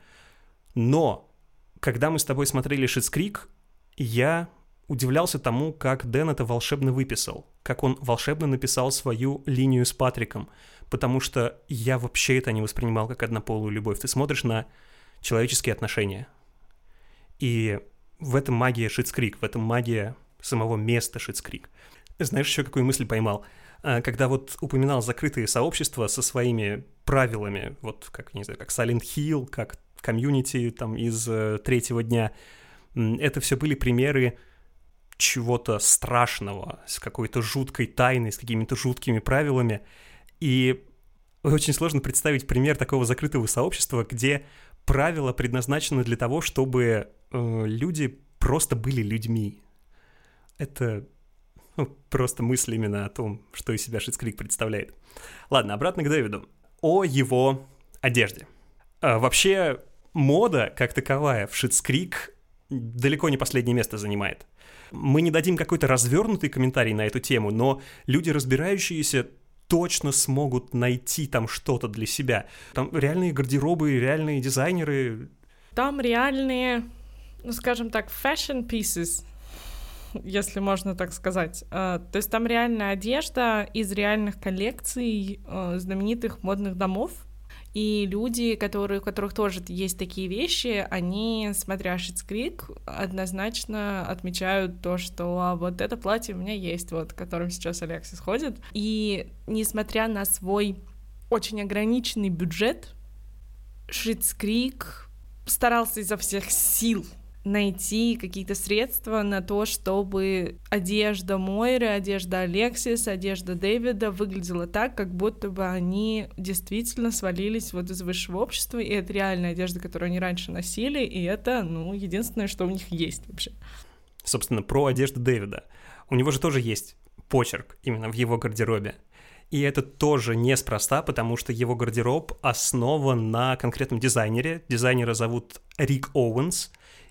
но когда мы с тобой смотрели Шитскрик, я удивлялся тому, как Дэн это волшебно выписал, как он волшебно написал свою линию с Патриком, потому что я вообще это не воспринимал как однополую любовь. Ты смотришь на человеческие отношения, и в этом магия Шитскрик, в этом магия самого места Шитскрик. Знаешь, еще какую мысль поймал? А, когда вот упоминал закрытые сообщества со своими правилами, вот как, не знаю, как Silent Hill, как комьюнити там из э, третьего дня, это все были примеры чего-то страшного, с какой-то жуткой тайной, с какими-то жуткими правилами. И очень сложно представить пример такого закрытого сообщества, где правила предназначены для того, чтобы э, люди просто были людьми. Это ну, просто мысль именно о том, что из себя Шитскрик представляет. Ладно, обратно к Дэвиду. О его одежде. А, вообще, мода, как таковая, в Шитскрик далеко не последнее место занимает. Мы не дадим какой-то развернутый комментарий на эту тему, но люди, разбирающиеся, точно смогут найти там что-то для себя. Там реальные гардеробы, реальные дизайнеры. Там реальные, ну скажем так, fashion pieces, если можно так сказать. А, то есть там реальная одежда из реальных коллекций а, знаменитых модных домов, и люди, которые, у которых тоже есть такие вещи, они, смотря Шитскрик, однозначно отмечают то, что а, вот это платье у меня есть, вот, которым сейчас Алексис ходит. И несмотря на свой очень ограниченный бюджет, Шитскрик старался изо всех сил найти какие-то средства на то, чтобы одежда Мойры, одежда Алексис, одежда Дэвида выглядела так, как будто бы они действительно свалились вот из высшего общества, и это реальная одежда, которую они раньше носили, и это, ну, единственное, что у них есть вообще. Собственно, про одежду Дэвида. У него же тоже есть почерк именно в его гардеробе. И это тоже неспроста, потому что его гардероб основан на конкретном дизайнере. Дизайнера зовут Рик Оуэнс,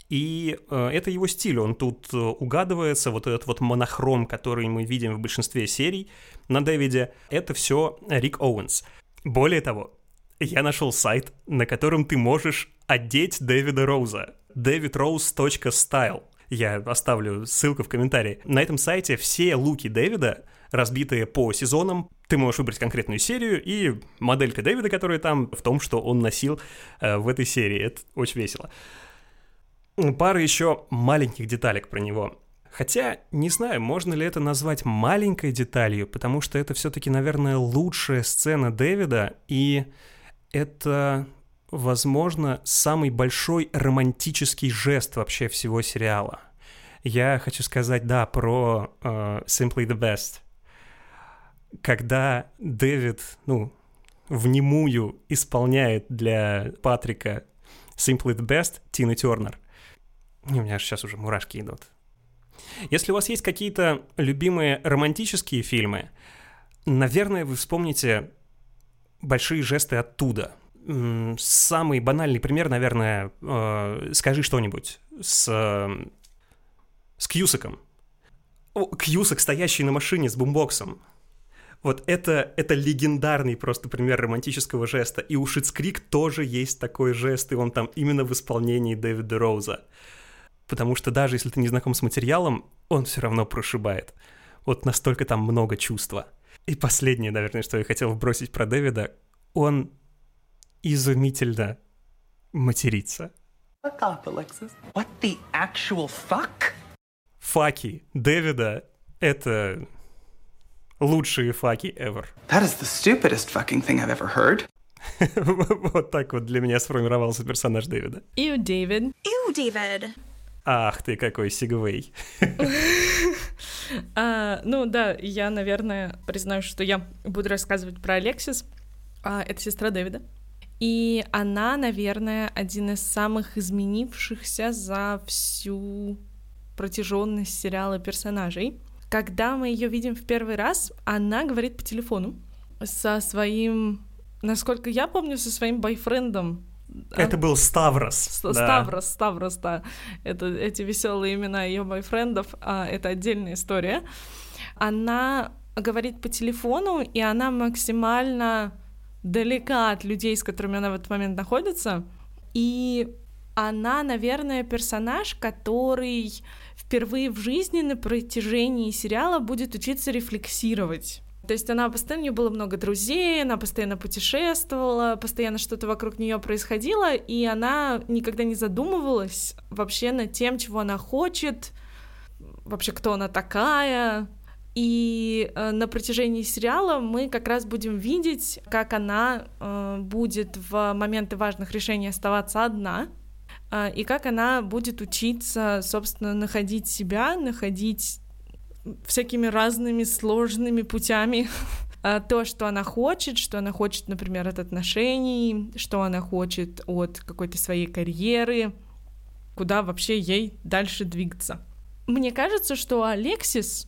и э, это его стиль, он тут э, угадывается, вот этот вот монохром, который мы видим в большинстве серий на Дэвиде, это все Рик Оуэнс. Более того, я нашел сайт, на котором ты можешь одеть Дэвида Роуза. davidrose.style. Я оставлю ссылку в комментарии. На этом сайте все луки Дэвида, разбитые по сезонам, ты можешь выбрать конкретную серию, и моделька Дэвида, которая там, в том, что он носил э, в этой серии. Это очень весело пара еще маленьких деталек про него. Хотя, не знаю, можно ли это назвать маленькой деталью, потому что это все-таки, наверное, лучшая сцена Дэвида, и это, возможно, самый большой романтический жест вообще всего сериала. Я хочу сказать, да, про uh, Simply the Best. Когда Дэвид, ну, внемую исполняет для Патрика Simply the Best Тина Тернер — у меня сейчас уже мурашки идут. Если у вас есть какие-то любимые романтические фильмы, наверное, вы вспомните большие жесты оттуда. Самый банальный пример, наверное, э, скажи что-нибудь с, с Кьюсаком. О, Кьюсак, стоящий на машине с бумбоксом. Вот это, это легендарный просто пример романтического жеста. И у Шитскрик тоже есть такой жест, и он там именно в исполнении Дэвида Роуза потому что даже если ты не знаком с материалом, он все равно прошибает. Вот настолько там много чувства. И последнее, наверное, что я хотел бросить про Дэвида, он изумительно матерится. Fuck off, Alexis. What the actual fuck? Факи Дэвида — это лучшие факи ever. That is the stupidest fucking thing I've ever heard. вот так вот для меня сформировался персонаж Дэвида. Ew, David. Ew, David. Ах ты, какой сигвей. А, ну да, я, наверное, признаю, что я буду рассказывать про Алексис. А, это сестра Дэвида. И она, наверное, один из самых изменившихся за всю протяженность сериала персонажей. Когда мы ее видим в первый раз, она говорит по телефону со своим, насколько я помню, со своим бойфрендом. Это был Ставрос. С- да. Ставрос, Ставрос, да. Это эти веселые имена ее бойфрендов, а, это отдельная история. Она говорит по телефону, и она максимально далека от людей, с которыми она в этот момент находится. И она, наверное, персонаж, который впервые в жизни на протяжении сериала будет учиться рефлексировать. То есть она постоянно, у нее было много друзей, она постоянно путешествовала, постоянно что-то вокруг нее происходило, и она никогда не задумывалась вообще над тем, чего она хочет, вообще кто она такая. И э, на протяжении сериала мы как раз будем видеть, как она э, будет в моменты важных решений оставаться одна, э, и как она будет учиться, собственно, находить себя, находить всякими разными сложными путями а, то, что она хочет, что она хочет, например, от отношений, что она хочет от какой-то своей карьеры, куда вообще ей дальше двигаться. Мне кажется, что Алексис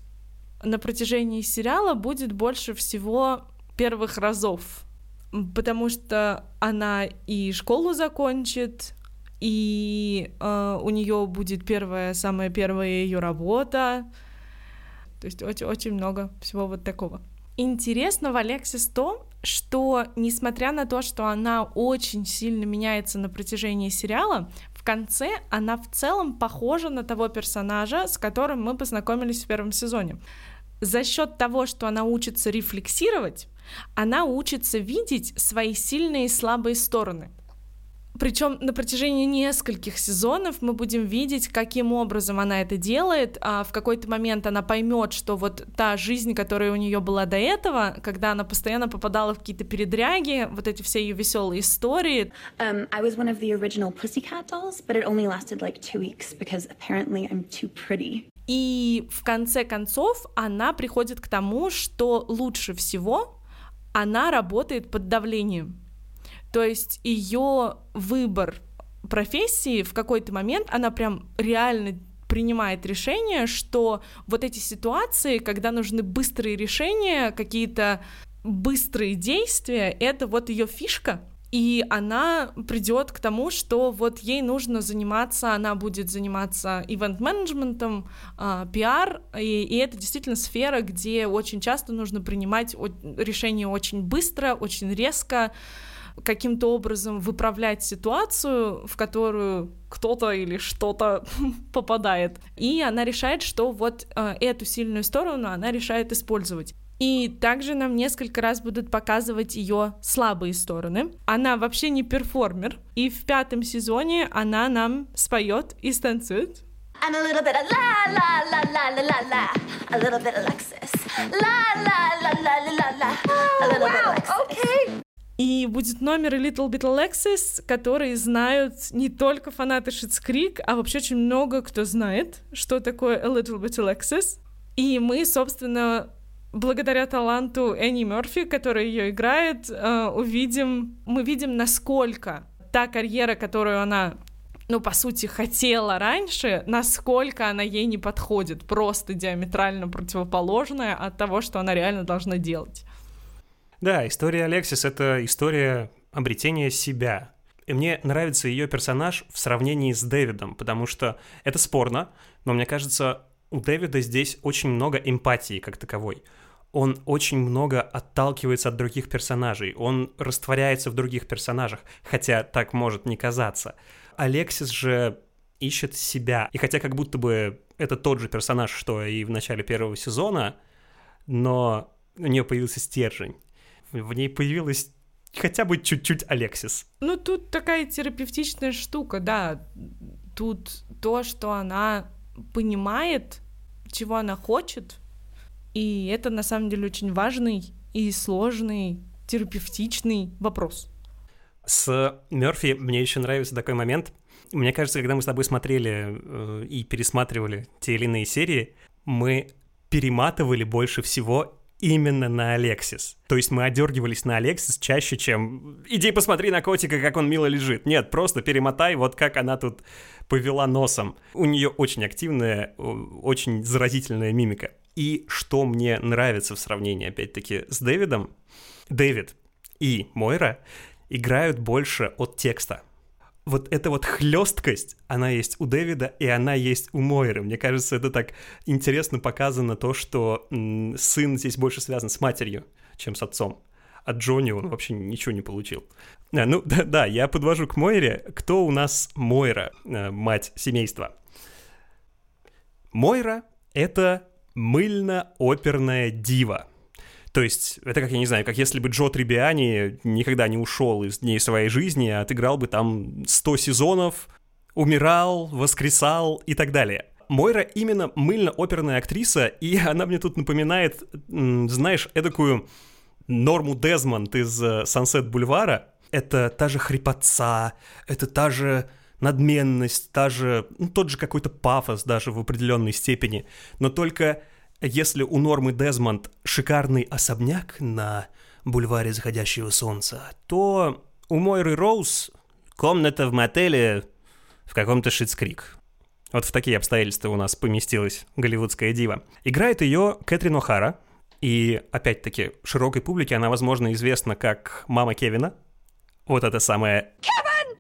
на протяжении сериала будет больше всего первых разов, потому что она и школу закончит, и э, у нее будет первая, самая первая ее работа, то есть очень, очень много всего вот такого. Интересно в Алексис то, что несмотря на то, что она очень сильно меняется на протяжении сериала, в конце она в целом похожа на того персонажа, с которым мы познакомились в первом сезоне. За счет того, что она учится рефлексировать, она учится видеть свои сильные и слабые стороны. Причем на протяжении нескольких сезонов мы будем видеть, каким образом она это делает. А в какой-то момент она поймет, что вот та жизнь, которая у нее была до этого, когда она постоянно попадала в какие-то передряги, вот эти все ее веселые истории. Um, I was one of the original Pussycat dolls, but it only lasted like two weeks because apparently I'm too pretty. И в конце концов она приходит к тому, что лучше всего она работает под давлением. То есть ее выбор профессии в какой-то момент она прям реально принимает решение, что вот эти ситуации, когда нужны быстрые решения, какие-то быстрые действия, это вот ее фишка, и она придет к тому, что вот ей нужно заниматься, она будет заниматься ивент-менеджментом, а, пиар, и, и это действительно сфера, где очень часто нужно принимать решения очень быстро, очень резко, каким-то образом выправлять ситуацию, в которую кто-то или что-то попадает. И она решает, что вот э, эту сильную сторону она решает использовать. И также нам несколько раз будут показывать ее слабые стороны. Она вообще не перформер. И в пятом сезоне она нам споет и станцует. I'm a little bit of la la la la la la la, a little bit of Alexis, la la la la la la la, a little bit of Alexis. Okay. И будет номер Little Bit Alexis, который знают не только фанаты Creek, а вообще очень много кто знает, что такое A Little Bit Alexis. И мы, собственно, благодаря таланту Энни Мерфи, которая ее играет, э, увидим, мы видим, насколько та карьера, которую она ну, по сути, хотела раньше, насколько она ей не подходит, просто диаметрально противоположная от того, что она реально должна делать. Да, история Алексис — это история обретения себя. И мне нравится ее персонаж в сравнении с Дэвидом, потому что это спорно, но мне кажется, у Дэвида здесь очень много эмпатии как таковой. Он очень много отталкивается от других персонажей, он растворяется в других персонажах, хотя так может не казаться. Алексис же ищет себя, и хотя как будто бы это тот же персонаж, что и в начале первого сезона, но у нее появился стержень. В ней появилась хотя бы чуть-чуть Алексис. Ну, тут такая терапевтичная штука, да. Тут то, что она понимает, чего она хочет, и это на самом деле очень важный и сложный терапевтичный вопрос. С Мерфи мне еще нравится такой момент. мне кажется, когда мы с тобой смотрели э, и пересматривали те или иные серии, мы перематывали больше всего именно на Алексис. То есть мы одергивались на Алексис чаще, чем «иди посмотри на котика, как он мило лежит». Нет, просто перемотай, вот как она тут повела носом. У нее очень активная, очень заразительная мимика. И что мне нравится в сравнении, опять-таки, с Дэвидом, Дэвид и Мойра играют больше от текста вот эта вот хлесткость, она есть у Дэвида, и она есть у Мойры. Мне кажется, это так интересно показано то, что сын здесь больше связан с матерью, чем с отцом. От Джонни он вообще ничего не получил. А, ну, да, да, я подвожу к Мойре. Кто у нас Мойра, э, мать семейства? Мойра — это мыльно-оперная дива — то есть это как, я не знаю, как если бы Джо Трибиани никогда не ушел из дней своей жизни, а отыграл бы там 100 сезонов, умирал, воскресал и так далее. Мойра именно мыльно-оперная актриса, и она мне тут напоминает, знаешь, эдакую Норму Дезмонд из Сансет Бульвара. Это та же хрипотца, это та же надменность, та же, ну, тот же какой-то пафос даже в определенной степени, но только если у Нормы Дезмонд шикарный особняк на бульваре заходящего солнца, то у Мойры Роуз комната в мотеле в каком-то Schitt's Creek. Вот в такие обстоятельства у нас поместилась голливудская дива. Играет ее Кэтрин О'Хара, и, опять-таки, широкой публике она, возможно, известна как мама Кевина. Вот это самое... Кевин!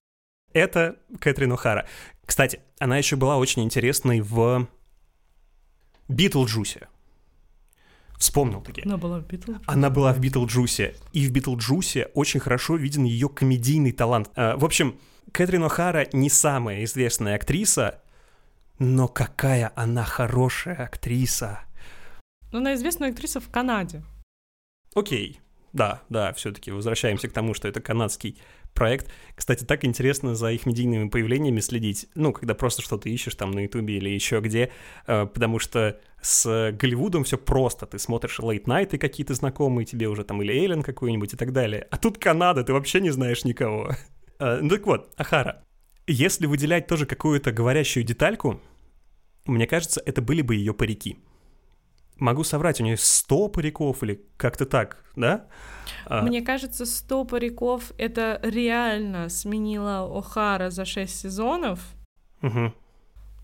Это Кэтрин О'Хара. Кстати, она еще была очень интересной в Битлджусе. Вспомнил таки. Она была в Битлджусе. Она была в Битлджусе. И в Битлджусе очень хорошо виден ее комедийный талант. А, в общем, Кэтрин О'Хара не самая известная актриса, но какая она хорошая актриса. Но она известная актриса в Канаде. Окей, да, да, все-таки возвращаемся к тому, что это канадский проект. Кстати, так интересно за их медийными появлениями следить, ну, когда просто что-то ищешь там на Ютубе или еще где, э, потому что с Голливудом все просто. Ты смотришь Late Night и какие-то знакомые тебе уже там, или Эйлен какой-нибудь и так далее. А тут Канада, ты вообще не знаешь никого. Э, ну так вот, Ахара. Если выделять тоже какую-то говорящую детальку, мне кажется, это были бы ее парики могу соврать, у нее 100 париков или как-то так, да? А. Мне кажется, 100 париков это реально сменила О'Хара за 6 сезонов. Угу.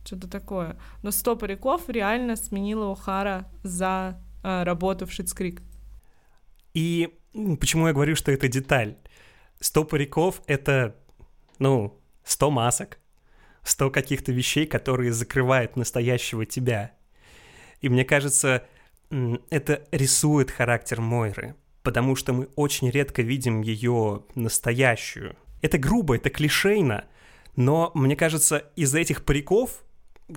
Что-то такое. Но 100 париков реально сменила О'Хара за э, работу в Шитскрик. И почему я говорю, что это деталь? 100 париков — это, ну, 100 масок, 100 каких-то вещей, которые закрывают настоящего тебя — и мне кажется, это рисует характер Мойры, потому что мы очень редко видим ее настоящую. Это грубо, это клишейно, но мне кажется, из этих париков,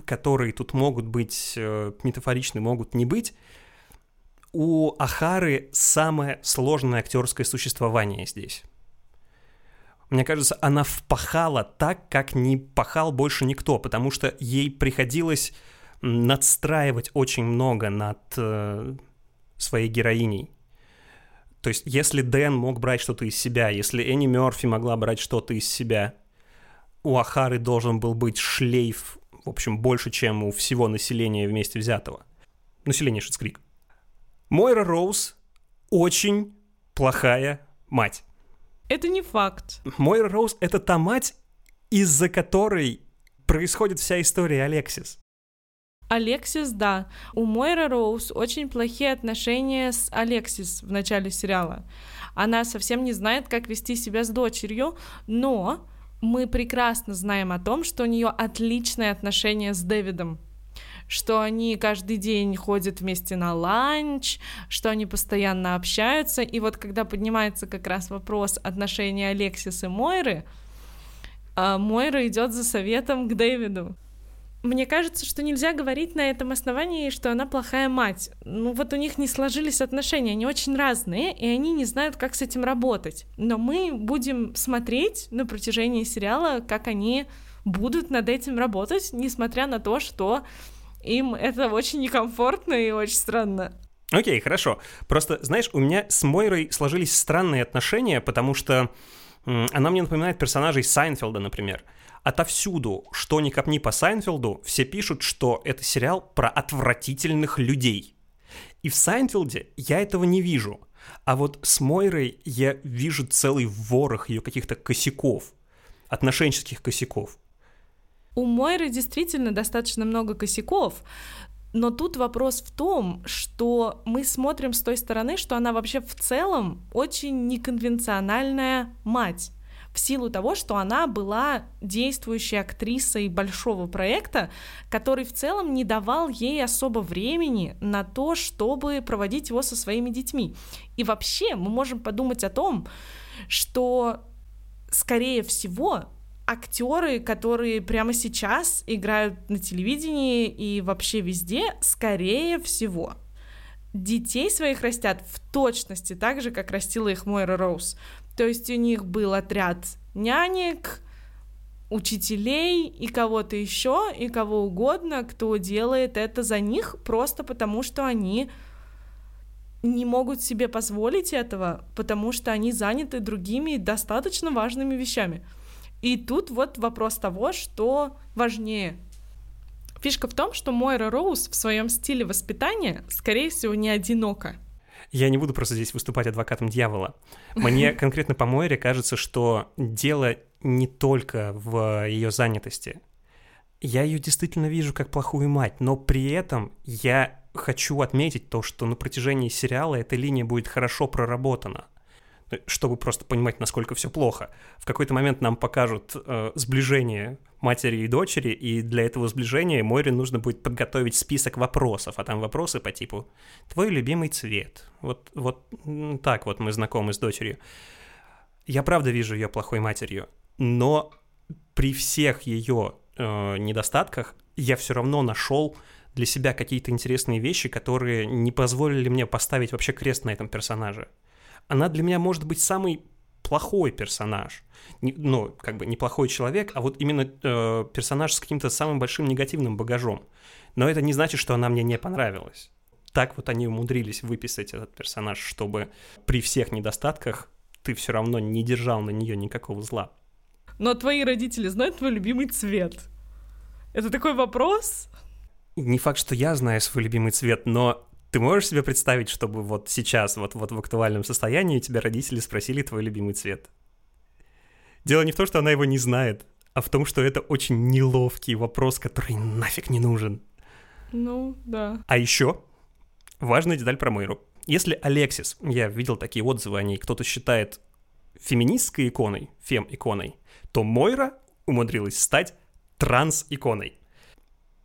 которые тут могут быть э, метафоричны, могут не быть, у Ахары самое сложное актерское существование здесь. Мне кажется, она впахала так, как не пахал больше никто, потому что ей приходилось надстраивать очень много над э, своей героиней. То есть, если Дэн мог брать что-то из себя, если Энни Мерфи могла брать что-то из себя, у Ахары должен был быть шлейф, в общем, больше, чем у всего населения вместе взятого. Население Шицкрик. Мойра Роуз очень плохая мать. Это не факт. Мойра Роуз — это та мать, из-за которой происходит вся история Алексис. Алексис, да. У Мойры Роуз очень плохие отношения с Алексис в начале сериала. Она совсем не знает, как вести себя с дочерью, но мы прекрасно знаем о том, что у нее отличные отношения с Дэвидом что они каждый день ходят вместе на ланч, что они постоянно общаются. И вот когда поднимается как раз вопрос отношений Алексис и Мойры, а, Мойра идет за советом к Дэвиду. Мне кажется, что нельзя говорить на этом основании, что она плохая мать. Ну вот у них не сложились отношения, они очень разные, и они не знают, как с этим работать. Но мы будем смотреть на протяжении сериала, как они будут над этим работать, несмотря на то, что им это очень некомфортно и очень странно. Окей, okay, хорошо. Просто, знаешь, у меня с Мойрой сложились странные отношения, потому что она мне напоминает персонажей Сайнфелда, например. Отовсюду, что ни копни по Сайнфилду, все пишут, что это сериал про отвратительных людей. И в Сайнфилде я этого не вижу. А вот с Мойрой я вижу целый ворох ее каких-то косяков, отношенческих косяков. У Мойры действительно достаточно много косяков, но тут вопрос в том, что мы смотрим с той стороны, что она вообще в целом очень неконвенциональная мать в силу того, что она была действующей актрисой большого проекта, который в целом не давал ей особо времени на то, чтобы проводить его со своими детьми. И вообще мы можем подумать о том, что, скорее всего, актеры, которые прямо сейчас играют на телевидении и вообще везде, скорее всего, детей своих растят в точности так же, как растила их Мойра Роуз. То есть у них был отряд нянек, учителей и кого-то еще, и кого угодно, кто делает это за них просто потому, что они не могут себе позволить этого, потому что они заняты другими достаточно важными вещами. И тут вот вопрос того, что важнее. Фишка в том, что Мойра Роуз в своем стиле воспитания, скорее всего, не одинока. Я не буду просто здесь выступать адвокатом дьявола. Мне конкретно по Мойре кажется, что дело не только в ее занятости. Я ее действительно вижу как плохую мать, но при этом я хочу отметить то, что на протяжении сериала эта линия будет хорошо проработана чтобы просто понимать, насколько все плохо. В какой-то момент нам покажут э, сближение матери и дочери, и для этого сближения Море нужно будет подготовить список вопросов, а там вопросы по типу «Твой любимый цвет». Вот, вот так вот мы знакомы с дочерью. Я правда вижу ее плохой матерью, но при всех ее э, недостатках я все равно нашел для себя какие-то интересные вещи, которые не позволили мне поставить вообще крест на этом персонаже она для меня может быть самый плохой персонаж. Не, ну, как бы неплохой человек, а вот именно э, персонаж с каким-то самым большим негативным багажом. Но это не значит, что она мне не понравилась. Так вот они умудрились выписать этот персонаж, чтобы при всех недостатках ты все равно не держал на нее никакого зла. Но твои родители знают твой любимый цвет. Это такой вопрос? Не факт, что я знаю свой любимый цвет, но ты можешь себе представить, чтобы вот сейчас, вот, вот в актуальном состоянии, тебя родители спросили твой любимый цвет? Дело не в том, что она его не знает, а в том, что это очень неловкий вопрос, который нафиг не нужен. Ну, да. А еще важная деталь про Мойру. Если Алексис, я видел такие отзывы о ней, кто-то считает феминистской иконой, фем-иконой, то Мойра умудрилась стать транс-иконой.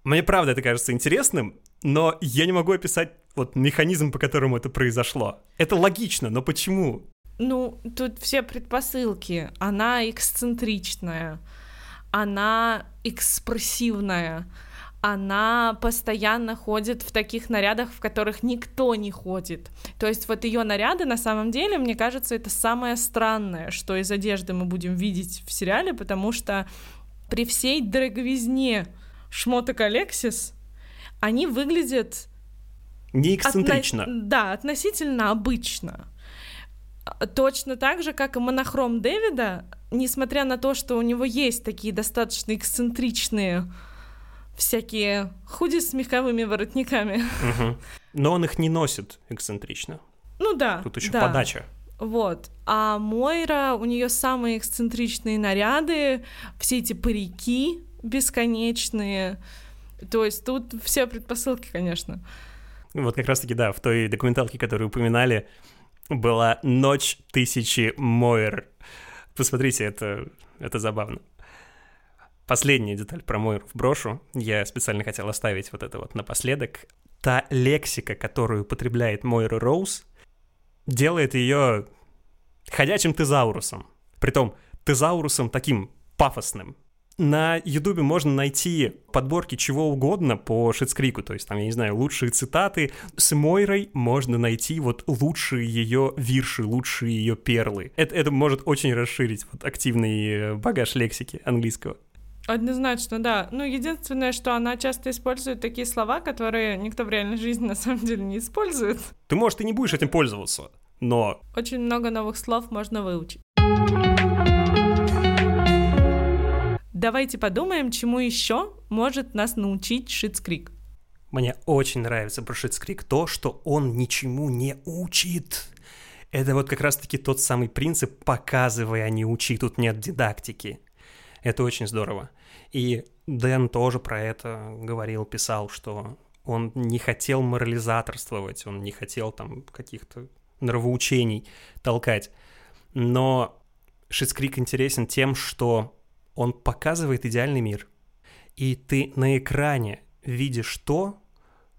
Мне правда это кажется интересным, но я не могу описать вот механизм, по которому это произошло. Это логично, но почему? Ну, тут все предпосылки. Она эксцентричная, она экспрессивная, она постоянно ходит в таких нарядах, в которых никто не ходит. То есть вот ее наряды, на самом деле, мне кажется, это самое странное, что из одежды мы будем видеть в сериале, потому что при всей дороговизне шмоток Алексис, они выглядят не эксцентрично. Отно... Да, относительно обычно. Точно так же, как и монохром Дэвида, несмотря на то, что у него есть такие достаточно эксцентричные всякие худи с меховыми воротниками. Угу. Но он их не носит эксцентрично. Ну да. Тут еще да. подача. Вот. А Мойра, у нее самые эксцентричные наряды, все эти парики бесконечные. То есть тут все предпосылки, конечно. Вот как раз-таки, да, в той документалке, которую упоминали, была «Ночь тысячи Мойр». Посмотрите, это, это забавно. Последняя деталь про Мойру в брошу. Я специально хотел оставить вот это вот напоследок. Та лексика, которую употребляет Мойра Роуз, делает ее ходячим тезаурусом. Притом тезаурусом таким пафосным, на Ютубе можно найти подборки чего угодно по Шицкрику, то есть там, я не знаю, лучшие цитаты. С Мойрой можно найти вот лучшие ее вирши, лучшие ее перлы. Это, это может очень расширить вот активный э, багаж лексики английского. Однозначно, да. Ну, единственное, что она часто использует такие слова, которые никто в реальной жизни на самом деле не использует. Ты, может, и не будешь этим пользоваться, но... Очень много новых слов можно выучить. Давайте подумаем, чему еще может нас научить Шитскрик. Мне очень нравится про Шитскрик то, что он ничему не учит. Это вот как раз-таки тот самый принцип «показывай, а не учи», тут нет дидактики. Это очень здорово. И Дэн тоже про это говорил, писал, что он не хотел морализаторствовать, он не хотел там каких-то нравоучений толкать. Но Шитскрик интересен тем, что он показывает идеальный мир. И ты на экране видишь то,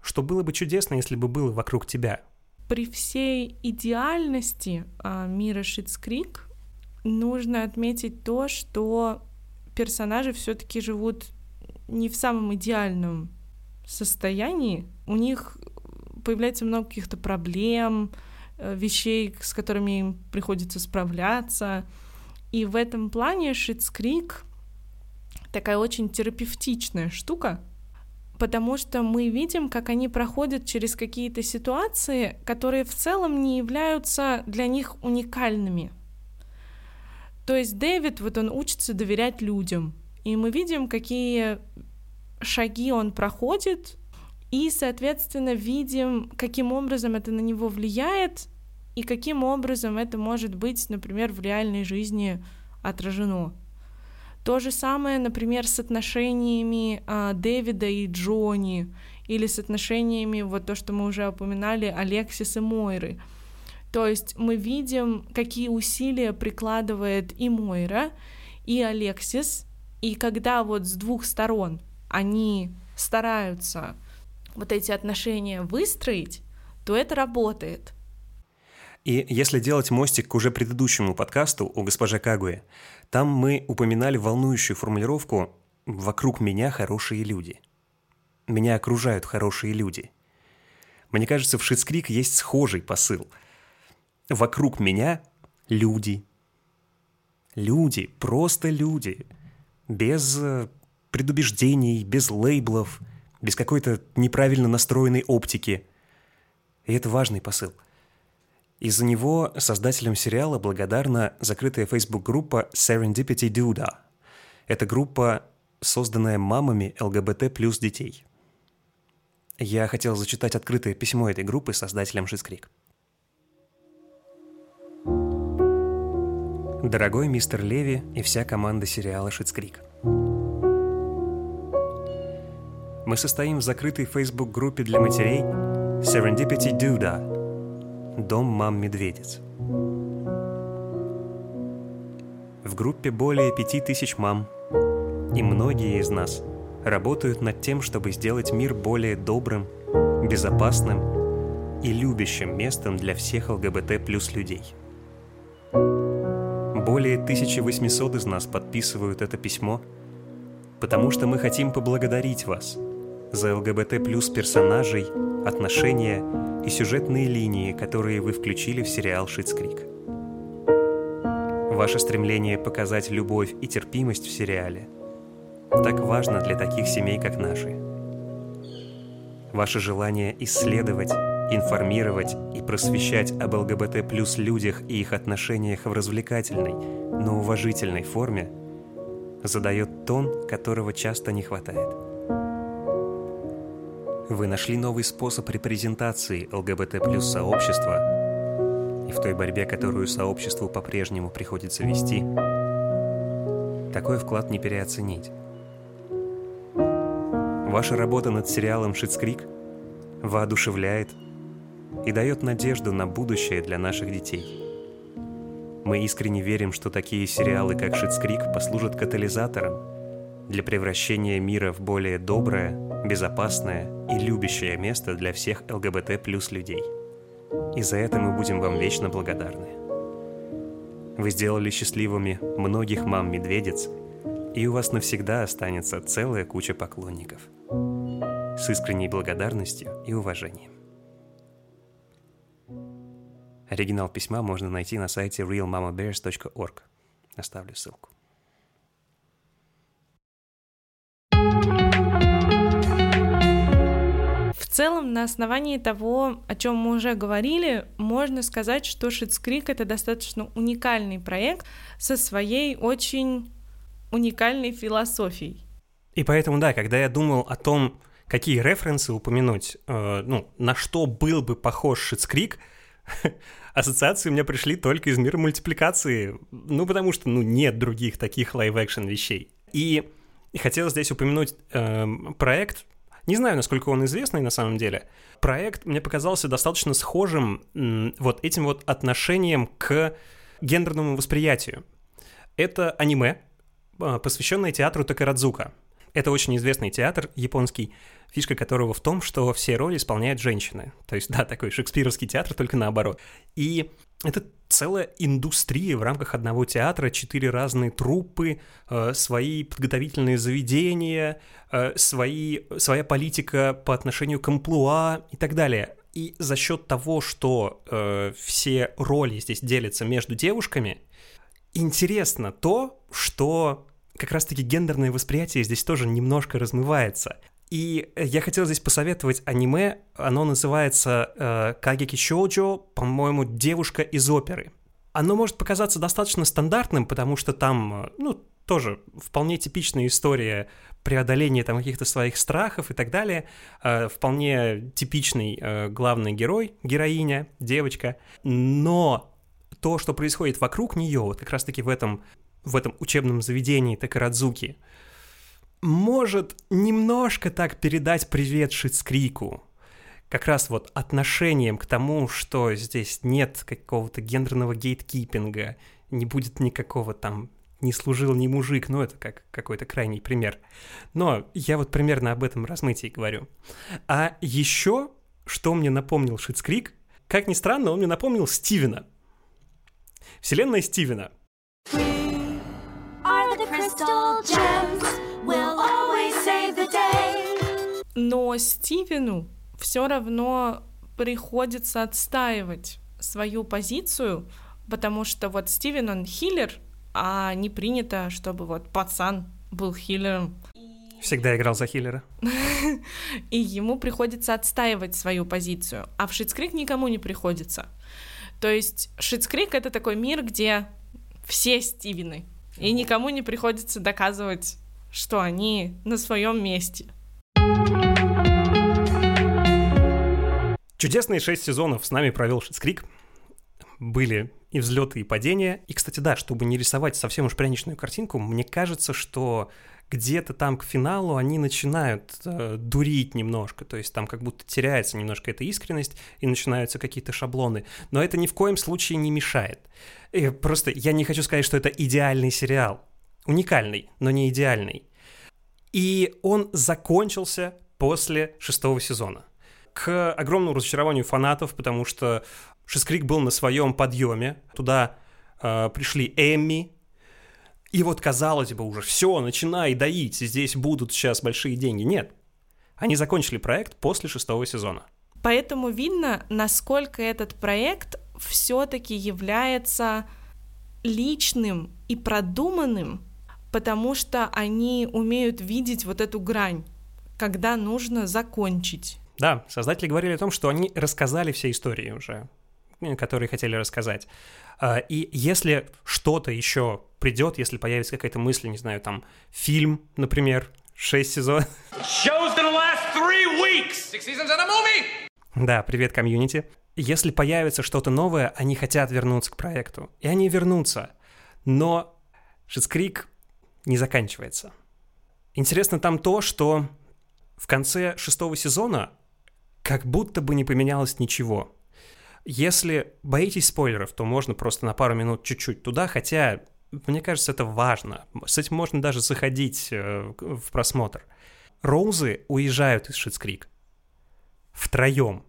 что было бы чудесно, если бы было вокруг тебя. При всей идеальности а, мира Шитскрик нужно отметить то, что персонажи все-таки живут не в самом идеальном состоянии. У них появляется много каких-то проблем, э, вещей, с которыми им приходится справляться. И в этом плане Шитскрик такая очень терапевтичная штука, потому что мы видим, как они проходят через какие-то ситуации, которые в целом не являются для них уникальными. То есть Дэвид, вот он учится доверять людям, и мы видим, какие шаги он проходит, и, соответственно, видим, каким образом это на него влияет, и каким образом это может быть, например, в реальной жизни отражено. То же самое, например, с отношениями а, Дэвида и Джонни, или с отношениями, вот то, что мы уже упоминали, Алексис и Мойры. То есть мы видим, какие усилия прикладывает и Мойра, и Алексис, и когда вот с двух сторон они стараются вот эти отношения выстроить, то это работает. И если делать мостик к уже предыдущему подкасту у госпожи Кагуэ, там мы упоминали волнующую формулировку «вокруг меня хорошие люди». Меня окружают хорошие люди. Мне кажется, в Шицкрик есть схожий посыл. Вокруг меня люди. Люди, просто люди. Без э, предубеждений, без лейблов, без какой-то неправильно настроенной оптики. И это важный посыл – из-за него создателям сериала благодарна закрытая Facebook-группа Serendipity Duda. Это группа, созданная мамами ЛГБТ плюс детей. Я хотел зачитать открытое письмо этой группы создателям Шискрик. Дорогой мистер Леви и вся команда сериала «Шицкрик». Мы состоим в закрытой Facebook-группе для матерей Serendipity Duda – Дом мам-медведиц. В группе более пяти тысяч мам, и многие из нас работают над тем, чтобы сделать мир более добрым, безопасным и любящим местом для всех ЛГБТ плюс людей. Более 1800 из нас подписывают это письмо, потому что мы хотим поблагодарить вас за ЛГБТ плюс персонажей, отношения и сюжетные линии, которые вы включили в сериал «Шитскрик». Ваше стремление показать любовь и терпимость в сериале так важно для таких семей, как наши. Ваше желание исследовать, информировать и просвещать об ЛГБТ плюс людях и их отношениях в развлекательной, но уважительной форме задает тон, которого часто не хватает – вы нашли новый способ репрезентации ЛГБТ плюс сообщества, и в той борьбе, которую сообществу по-прежнему приходится вести, такой вклад не переоценить. Ваша работа над сериалом «Шитскрик» воодушевляет и дает надежду на будущее для наших детей. Мы искренне верим, что такие сериалы, как «Шитскрик», послужат катализатором для превращения мира в более доброе, безопасное и любящее место для всех ЛГБТ плюс людей. И за это мы будем вам вечно благодарны. Вы сделали счастливыми многих мам-медведец, и у вас навсегда останется целая куча поклонников. С искренней благодарностью и уважением. Оригинал письма можно найти на сайте realmamabears.org. Оставлю ссылку. Целом, на основании того, о чем мы уже говорили, можно сказать, что Шитскрик — это достаточно уникальный проект со своей очень уникальной философией. И поэтому, да, когда я думал о том, какие референсы упомянуть, э, ну, на что был бы похож Schitt's Creek, ассоциации у меня пришли только из мира мультипликации, ну, потому что, ну, нет других таких live-action вещей. И хотел здесь упомянуть э, проект, не знаю, насколько он известный на самом деле. Проект мне показался достаточно схожим вот этим вот отношением к гендерному восприятию. Это аниме, э, посвященное театру Такарадзука. Это очень известный театр японский, фишка которого в том, что все роли исполняют женщины. То есть, да, такой шекспировский театр, только наоборот. И это целая индустрия в рамках одного театра, четыре разные труппы, э, свои подготовительные заведения, э, свои, своя политика по отношению к амплуа и так далее. И за счет того, что э, все роли здесь делятся между девушками, интересно то, что как раз-таки гендерное восприятие здесь тоже немножко размывается. И я хотел здесь посоветовать аниме, оно называется э, Кагеки Шоуджо, по-моему, «Девушка из оперы». Оно может показаться достаточно стандартным, потому что там, э, ну, тоже вполне типичная история преодоления там каких-то своих страхов и так далее. Э, вполне типичный э, главный герой, героиня, девочка. Но то, что происходит вокруг нее, вот как раз-таки в этом, в этом учебном заведении Такарадзуки, может немножко так передать привет Шицкрику. Как раз вот отношением к тому, что здесь нет какого-то гендерного гейткипинга, не будет никакого там не служил ни мужик, ну это как какой-то крайний пример. Но я вот примерно об этом размытии говорю. А еще, что мне напомнил Шицкрик, как ни странно, он мне напомнил Стивена. Вселенная Стивена. Are the crystal gems will always save the day. Но Стивену все равно приходится отстаивать свою позицию, потому что вот Стивен, он хиллер, а не принято, чтобы вот пацан был хиллером. Всегда играл за хиллера. И ему приходится отстаивать свою позицию, а в Шитскрик никому не приходится. То есть Шитскрик — это такой мир, где все Стивены, и никому не приходится доказывать, что они на своем месте. Чудесные шесть сезонов с нами провел Шитскрик. Были и взлеты, и падения. И, кстати, да, чтобы не рисовать совсем уж пряничную картинку, мне кажется, что где-то там к финалу они начинают э, дурить немножко, то есть там как будто теряется немножко эта искренность и начинаются какие-то шаблоны. Но это ни в коем случае не мешает. И просто я не хочу сказать, что это идеальный сериал. Уникальный, но не идеальный. И он закончился после шестого сезона. К огромному разочарованию фанатов, потому что Шискрик был на своем подъеме. Туда э, пришли Эмми. И вот, казалось бы, уже все, начинай доить, здесь будут сейчас большие деньги. Нет. Они закончили проект после шестого сезона. Поэтому видно, насколько этот проект все-таки является личным и продуманным, потому что они умеют видеть вот эту грань, когда нужно закончить. Да, создатели говорили о том, что они рассказали все истории уже, которые хотели рассказать. А, И если что-то еще придет, если появится какая-то мысль, не знаю, там, фильм, например, 6 сезонов. Show's gonna last three weeks. Six seasons and a movie. Да, привет, комьюнити. Если появится что-то новое, они хотят вернуться к проекту. И они вернутся. Но Шицкрик не заканчивается. Интересно там то, что в конце шестого сезона как будто бы не поменялось ничего. Если боитесь спойлеров, то можно просто на пару минут чуть-чуть туда, хотя, мне кажется, это важно. С этим можно даже заходить э, в просмотр. Роузы уезжают из Шицкрик. Втроем.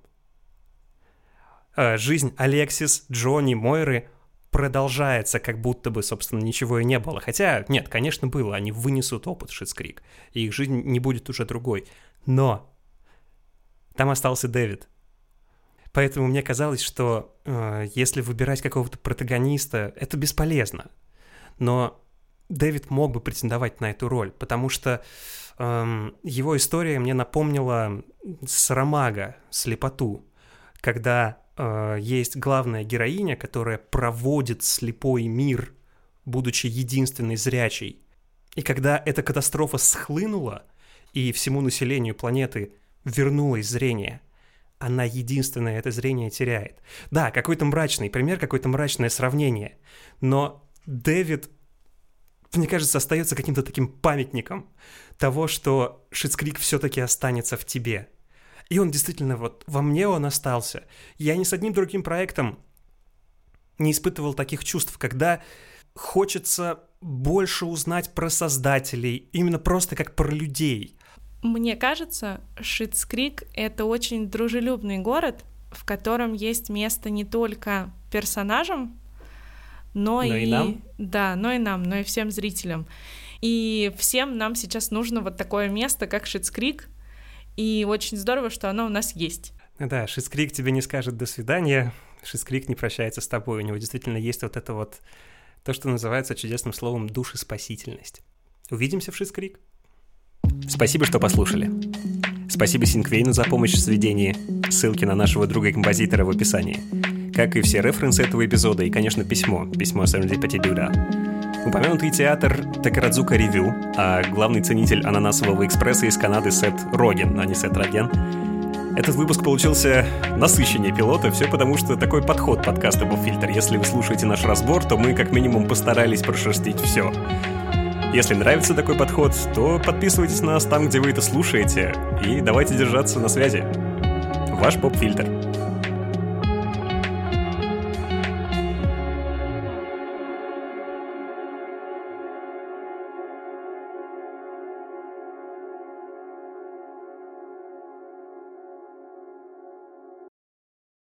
Э, Жизнь Алексис, Джонни, Мойры продолжается, как будто бы, собственно, ничего и не было. Хотя, нет, конечно, было. Они вынесут опыт Шицкрик, и их жизнь не будет уже другой. Но там остался Дэвид. Поэтому мне казалось, что э, если выбирать какого-то протагониста, это бесполезно. Но Дэвид мог бы претендовать на эту роль, потому что эм, его история мне напомнила Сарамага, слепоту, когда э, есть главная героиня, которая проводит слепой мир, будучи единственной зрячей. И когда эта катастрофа схлынула, и всему населению планеты вернулось зрение, она единственное это зрение теряет. Да, какой-то мрачный пример, какое-то мрачное сравнение, но Дэвид, мне кажется, остается каким-то таким памятником того, что Шицкрик все-таки останется в тебе. И он действительно, вот во мне он остался. Я ни с одним другим проектом не испытывал таких чувств, когда хочется больше узнать про создателей, именно просто как про людей. Мне кажется, Шитскрик — это очень дружелюбный город, в котором есть место не только персонажам, но, Но и... и нам? Да, но и нам, но и всем зрителям. И всем нам сейчас нужно вот такое место, как Шитскрик, и очень здорово, что оно у нас есть. Да, Шискрик тебе не скажет «до свидания», Шискрик не прощается с тобой, у него действительно есть вот это вот, то, что называется чудесным словом «душеспасительность». Увидимся в Шискрик. Спасибо, что послушали. Спасибо Синквейну за помощь в сведении. Ссылки на нашего друга-композитора в описании. Как и все референсы этого эпизода и, конечно, письмо. Письмо Serendipity Duda. Упомянутый театр Такарадзука Ревю, а главный ценитель ананасового экспресса из Канады Сет Роген, а не Сет Роген. Этот выпуск получился насыщеннее пилота, все потому что такой подход подкаста был фильтр. Если вы слушаете наш разбор, то мы как минимум постарались прошерстить все. Если нравится такой подход, то подписывайтесь на нас там, где вы это слушаете, и давайте держаться на связи. Ваш поп-фильтр.